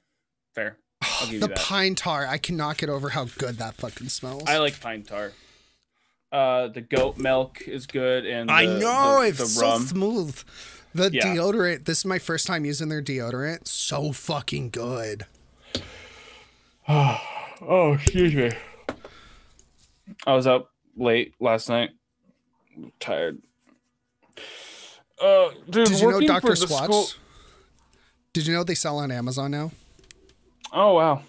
fair. I'll give you the that. pine tar. I cannot get over how good that fucking smells. I like pine tar. Uh, the goat milk is good, and I the- know the, it's the so smooth. The Yeah. deodorant. This is my first time using their deodorant. So fucking good. oh, excuse me. I was up late last night. tired. Uh, dude, Did you know Dr. Squatch? school- Did you know they sell on Amazon now? Oh wow.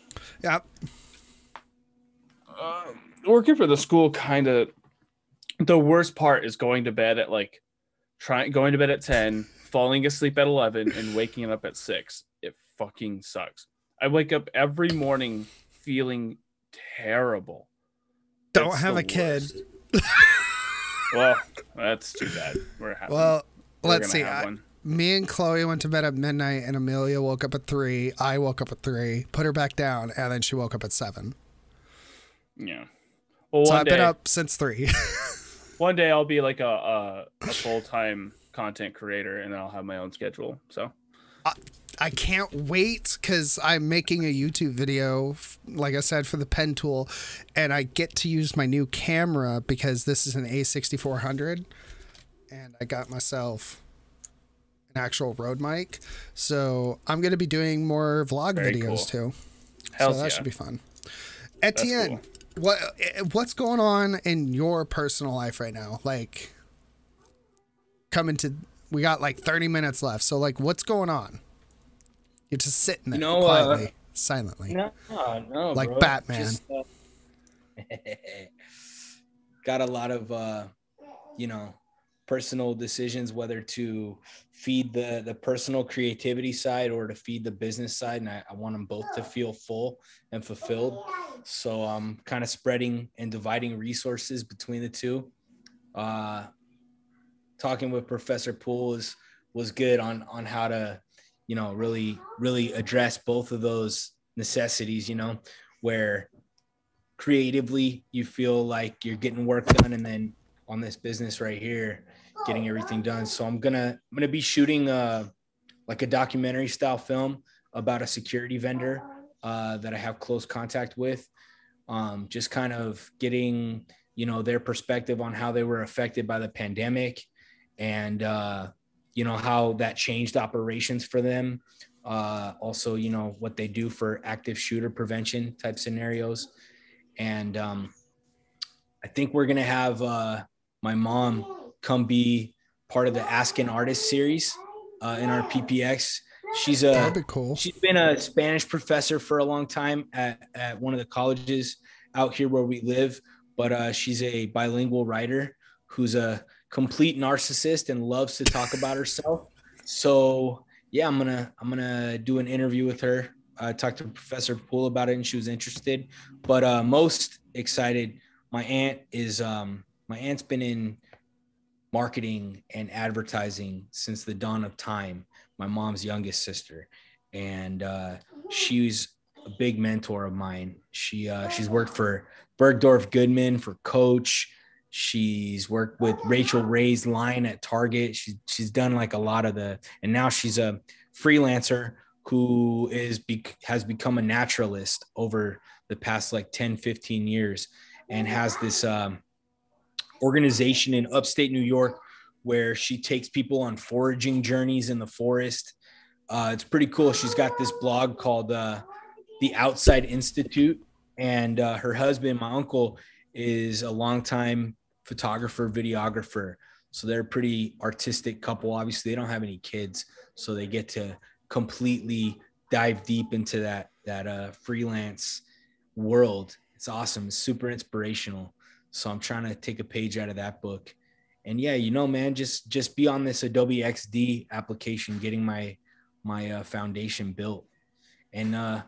Yeah. uh, working for the school kind of the worst part is going to bed at like trying going to bed at 10 falling asleep at 11 and waking up at 6 it fucking sucks i wake up every morning feeling terrible Don't It's have a kid. well that's too bad we're having Well, we're let's see. I- me and Chloe went to bed at midnight, and Amelia woke up at three. I woke up at three, put her back down, and then she woke up at seven. yeah well So I've day been up since three. one day i'll be like a, a, a full-time content creator and i'll have my own schedule so I can't wait because I'm making a YouTube video, like I said, for the pen tool, and I get to use my new camera because this is an A6400, and I got myself an actual Rode mic. So I'm going to be doing more vlog Very videos cool. too. Hells so that yeah. should be fun. Etienne, what what's going on in your personal life right now? Like coming to we got like 30 minutes left. So like what's going on? You're just sitting there You know, uh, quietly. silently. No, no, no Like bro. Batman. Just, uh, got a lot of uh, you know, personal decisions whether to feed the the personal creativity side or to feed the business side, and I, I want them both to feel full and fulfilled. So I'm kind of spreading and dividing resources between the two. Uh, talking with Professor Poole was was good on on how to, you know, really really address both of those necessities. You know, where creatively you feel like you're getting work done, and then on this business right here, getting everything done. So I'm gonna I'm gonna be shooting uh like a documentary style film about a security vendor uh, that I have close contact with. Um, just kind of getting you know their perspective on how they were affected by the pandemic and uh, you know how that changed operations for them uh, also you know what they do for active shooter prevention type scenarios and um, i think we're gonna have uh, my mom come be part of the ask an artist series uh, in our ppx she's a be cool. She's been a Spanish professor for a long time at, at one of the colleges out here where we live, but uh, she's a bilingual writer who's a complete narcissist and loves to talk about herself. So yeah, I'm gonna I'm gonna do an interview with her. I talked to Professor Poole about it and she was interested. But uh, most excited, my aunt is um, my aunt's been in marketing and advertising since the dawn of time my mom's youngest sister, and uh, she's a big mentor of mine. She uh, she's worked for Bergdorf Goodman for Coach. She's worked with Rachael Ray's line at Target. She's she's done like a lot of the, and now she's a freelancer who is be, has become a naturalist over the past like 10 15 years and has this um, organization in upstate new york where she takes people on foraging journeys in the forest. Uh, it's pretty cool. She's got this blog called uh, The Outside Institute, and uh, her husband, my uncle, is a longtime photographer, videographer. So they're a pretty artistic couple. Obviously, they don't have any kids, so they get to completely dive deep into that that uh, freelance world. It's awesome. It's super inspirational. So I'm trying to take a page out of that book and yeah you know man just just be on this adobe xd application getting my my uh, foundation built and uh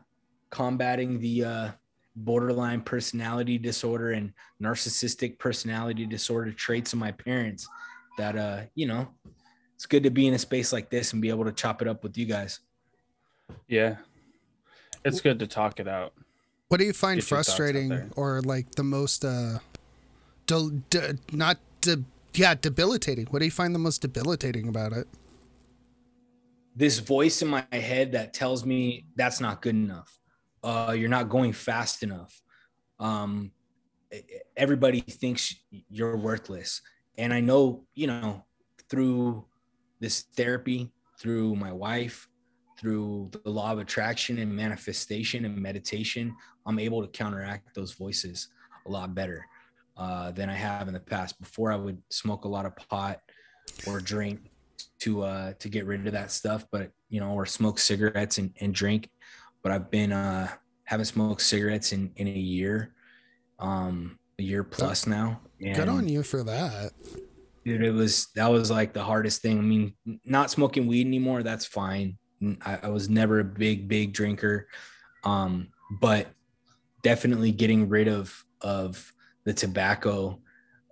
combating the uh borderline personality disorder and narcissistic personality disorder traits of my parents that uh you know it's good to be in a space like this and be able to chop it up with you guys Yeah. It's good to talk it out. What do you find Get your thoughts out frustrating or like the most uh del- de- not de- yeah, debilitating. What do you find the most debilitating about it? this voice in my head that tells me that's not good enough. Uh, you're not going fast enough. Um, everybody thinks you're worthless. And I know, you know, through this therapy, through my wife, through the law of attraction and manifestation and meditation, I'm able to counteract those voices a lot better uh, than I have in the past. Before I would smoke a lot of pot or drink to uh to get rid of that stuff but you know or smoke cigarettes and, and drink. But i've been uh haven't smoked cigarettes in in a year um a year plus now. And Good on you for that. dude it was that was like the hardest thing. I mean not smoking weed anymore that's fine. I, I was never a big big drinker. Um but definitely getting rid of of the tobacco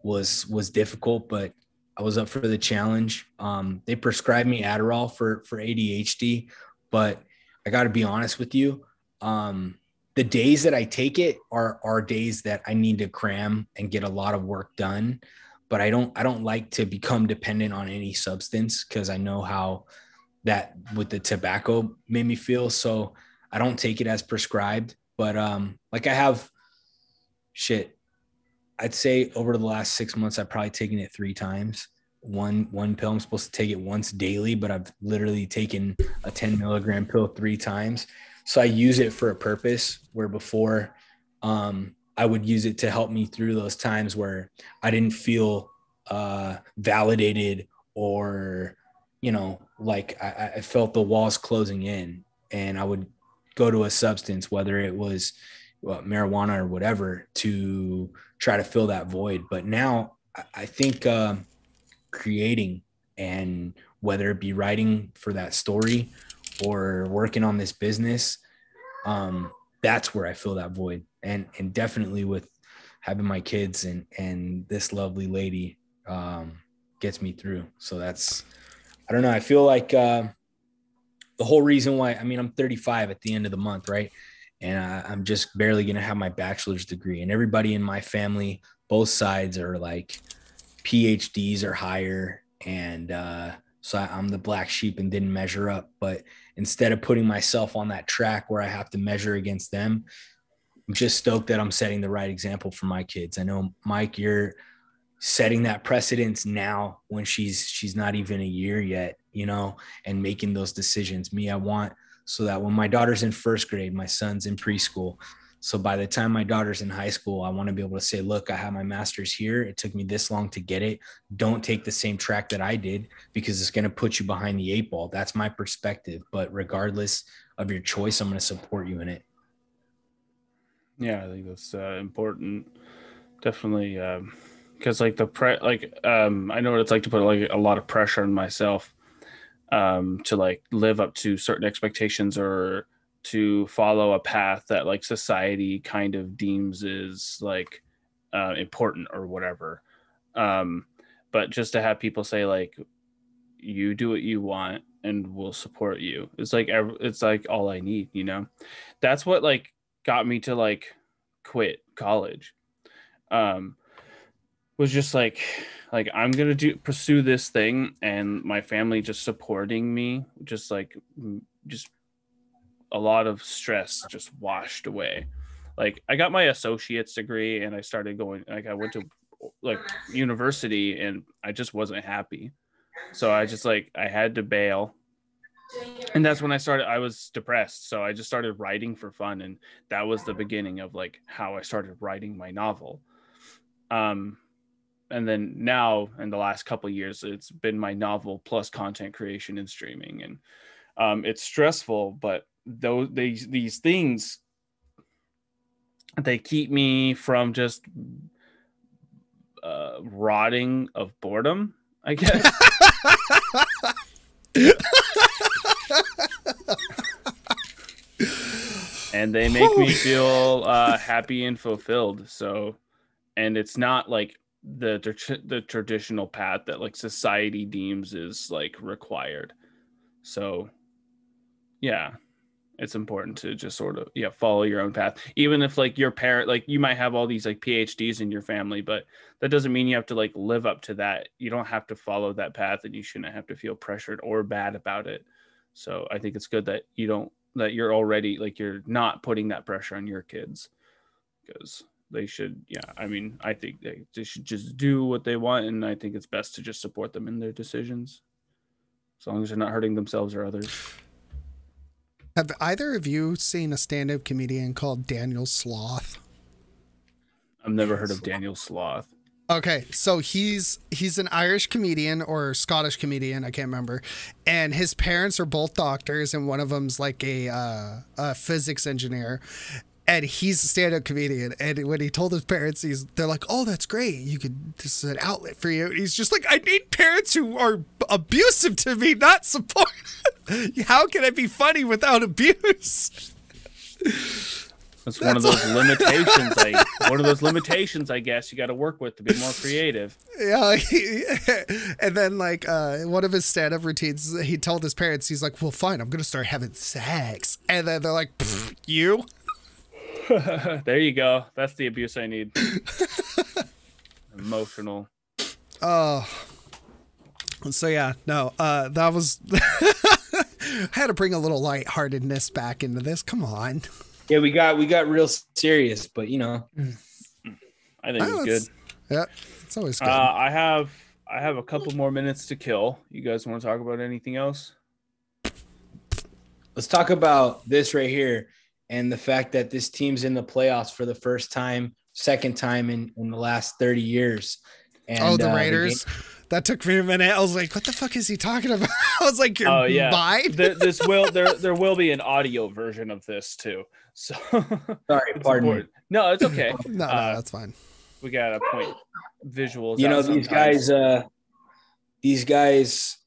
was was difficult but i was up for the challenge. Um they prescribed me adderall for for adhd but i got to be honest with you um the days that i take it are are days that i need to cram and get a lot of work done but i don't i don't like to become dependent on any substance because i know how that with the tobacco made me feel so i don't take it as prescribed but um like i have shit i'd say over the last six months i've probably taken it three times. One one pill i'm supposed to take it once daily but i've literally taken a 10 milligram pill three times. So i use it for a purpose where before um i would use it to help me through those times where i didn't feel uh validated or you know like i, I felt the walls closing in and i would go to a substance, whether it was well, marijuana or whatever, to try to fill that void. But now I think uh, creating and whether it be writing for that story or working on this business, um, that's where I fill that void. And and definitely with having my kids and and this lovely lady um, gets me through. So that's I don't know. I feel like uh, the whole reason why I mean I'm 35 at the end of the month, right? And I, I'm just barely gonna have my bachelor's degree, and everybody in my family, both sides, are like PhDs or higher, and uh, so I, I'm the black sheep and didn't measure up. But instead of putting myself on that track where I have to measure against them, I'm just stoked that I'm setting the right example for my kids. I know Mike, you're setting that precedence now when she's she's not even a year yet, you know, and making those decisions. Me, I want so that when my daughter's in first grade, my son's in preschool, so by the time my daughter's in high school, I want to be able to say, look, I have my master's here. It took me this long to get it. Don't take the same track that I did because it's going to put you behind the eight ball. That's my perspective. But regardless of your choice, I'm going to support you in it. Yeah, I think that's uh, important. Definitely. because um, like the pre like um I know what it's like to put like a lot of pressure on myself um to like live up to certain expectations or to follow a path that like society kind of deems is like uh, important or whatever. Um but just to have people say like you do what you want and we'll support you. It's like it's like all i need you know? That's what like got me to like quit college. Um was just like like i'm gonna do pursue this thing and my family just supporting me just like just a lot of stress just washed away. Like I got my associate's degree and I started going like I went to like university and I just wasn't happy. So I just like I had to bail. And that's when I started I was depressed. So I just started writing for fun and that was the beginning of like how I started writing my novel. Um and then now in the last couple years it's been my novel plus content creation and streaming. And um, it's stressful but those these these things they keep me from just uh, rotting of boredom i guess. And they make me feel uh, happy and fulfilled. So and it's not like the the traditional path that like society deems is like required. So yeah it's important to just sort of yeah follow your own path. Even if like your parent like you might have all these like phds in your family but that doesn't mean you have to like live up to that. You don't have to follow that path and you shouldn't have to feel pressured or bad about it. So i think it's good that you don't that you're already like you're not putting that pressure on your kids because they should yeah i mean i think they, they should just do what they want and i think it's best to just support them in their decisions as long as they're not hurting themselves or others have either of you seen a stand-up comedian called Daniel Sloss? I've never heard of Daniel Sloss. Okay, so he's he's an Irish comedian or Scottish comedian, I can't remember, and his parents are both doctors, and one of them's like a, uh, a physics engineer, and he's a stand-up comedian. And when he told his parents, he's they're like, "Oh, that's great. You could this is an outlet for you." And he's just like, "I need parents who are abusive to me, not supportive. How can I be funny without abuse?" That's, one of those limitations. I one of those limitations, I guess, you got to work with to be more creative. Yeah, and then like uh, one of his stand-up routines, he told his parents, he's like, "Well, fine, I'm gonna start having sex," and then they're like, "You." there you go. That's the abuse I need. Emotional. Oh. So yeah, no, uh, that was. I had to bring a little lightheartedness back into this. Come on. Yeah, we got we got real serious, but you know, I think oh, it's good. Yeah, it's always good. Uh, I have I have a couple more minutes to kill. You guys want to talk about anything else? Let's talk about this right here and the fact that this team's in the playoffs for the first time, second time in, in the last 30 years. And, oh, the uh, Raiders. That took me a minute. I was like, "What the fuck is he talking about?" I was like, "You're Oh yeah, mine." Th- this will there there will be an audio version of this too. So Sorry, it's pardon me. No, it's okay. no, no, uh, that's fine. We got a point visuals. you know these sometimes. guys uh these guys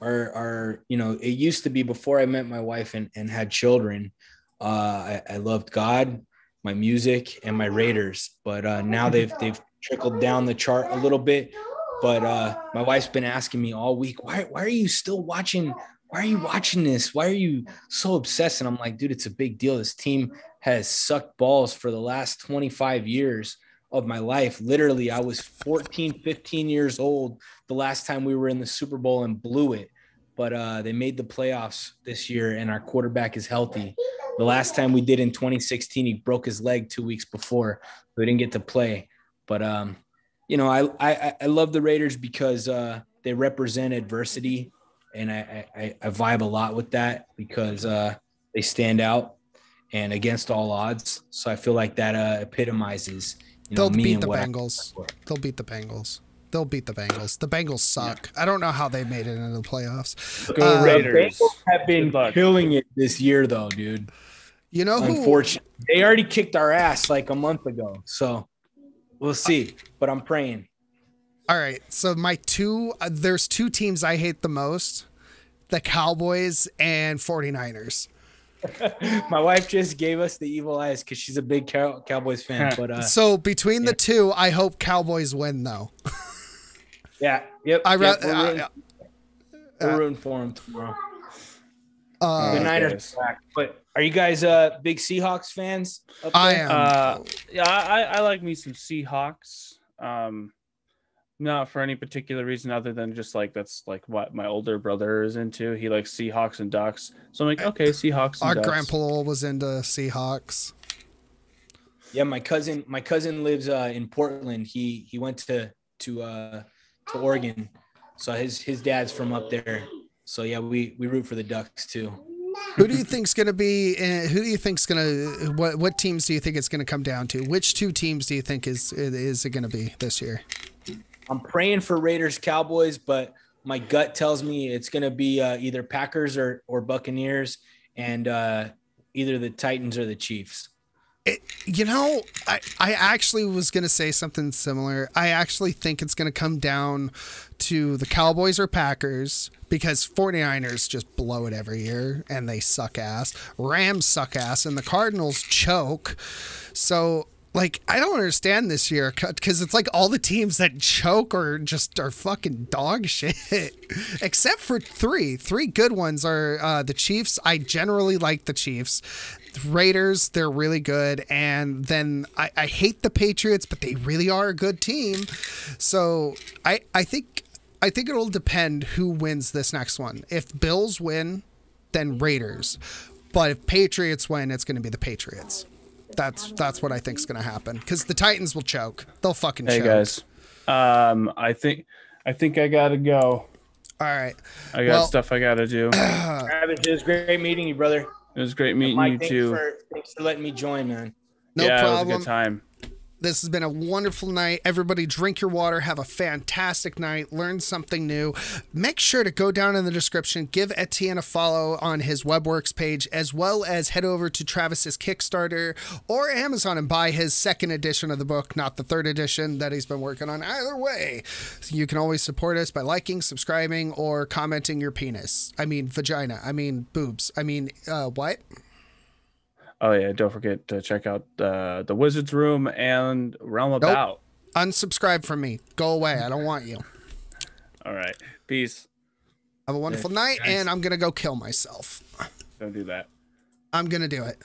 are are you know it used to be before i met my wife and, and had children uh I, I loved god my music and my raiders but uh now they've they've trickled down the chart a little bit but uh my wife's been asking me all week why why are you still watching why are you watching this why are you so obsessed and i'm like dude it's a big deal this team has sucked balls for the last 25 years of my life. Literally, I was 14, 15 years old the last time we were in the Super Bowl and blew it. But uh, they made the playoffs this year, and our quarterback is healthy. The last time we did in 2016, he broke his leg two weeks before, so we didn't get to play. But um, you know, I I, I love the Raiders because uh, they represent adversity, and I, I I vibe a lot with that because uh, they stand out and against all odds. So I feel like that uh, epitomizes you know, They'll beat the Bengals. They'll beat the Bengals. They'll beat the Bengals. The Bengals suck. I don't know how they made it into the playoffs. Go Uh, Raiders. The Bengals have been killing it this year, though, dude. You know who? Unfortunately, they already kicked our ass like a month ago. So we'll see. But I'm praying. All right. So my two uh, there's two teams I hate the most. The Cowboys and 49ers. My wife just gave us the evil eyes because she's a big Cow- Cowboys fan. But uh, So between the two, I hope Cowboys win though. yeah, yep. I yep, ra- we're, uh, uh, we're rooting for them tomorrow. Uh, the Niners are back. But are you guys uh big Seahawks fans? up I am. Uh, yeah, I, I like me some Seahawks. Um, not for any particular reason other than just like that's like what my older brother is into. He likes Seahawks and Ducks, so I'm like, okay, Seahawks. And Our Ducks. grandpa was into Seahawks. Yeah, my cousin, my cousin lives uh, in Portland. He he went to to uh, to Oregon, so his his dad's from up there. So yeah, we we root for the Ducks too. Who do you think's going to be? Uh, who do you think's going to? What what teams do you think it's going to come down to? Which two teams do you think is is it going to be this year? I'm praying for Raiders Cowboys, but my gut tells me it's going to be uh, either Packers or or Buccaneers, and uh, either the Titans or the Chiefs. It, you know, I, I actually was going to say something similar. I actually think it's going to come down to the Cowboys or Packers because 49ers just blow it every year and they suck ass. Rams suck ass and the Cardinals choke. So, like, I don't understand this year because it's like all the teams that choke are just are fucking dog shit, except for three. Three good ones are uh, the Chiefs. I generally like the Chiefs. Raiders, they're really good. And then I, I hate the Patriots, but they really are a good team. So I, I think I think it'll depend who wins this next one. If Bills win, then Raiders. But if Patriots win, it's going to be the Patriots. That's that's what I think is going to happen because the Titans will choke. They'll fucking Hey choke. guys, um, I think I think I gotta go. All right. I got Well- stuff I gotta do. Travis, it was great meeting you, brother. It was great meeting Mike, you thanks too. for thanks for letting me join, man. No yeah, it was a good time. This has been a wonderful night. Everybody, drink your water. Have a fantastic night. Learn something new. Make sure to go down in the description, give Etienne a follow on his WebWorks page, as well as head over to Travis's Kickstarter or Amazon and buy his second edition of the book, not the third edition that he's been working on. Either way, you can always support us by liking, subscribing, or commenting your penis. I mean, vagina. I mean, boobs. I mean, uh, what? Oh yeah, don't forget to check out uh, the Wizards Room and Realm Nope. About. Unsubscribe from me. Go away. I don't want you. All right, peace. Have a wonderful night, and I'm going to go kill myself. Don't do that. I'm going to do it.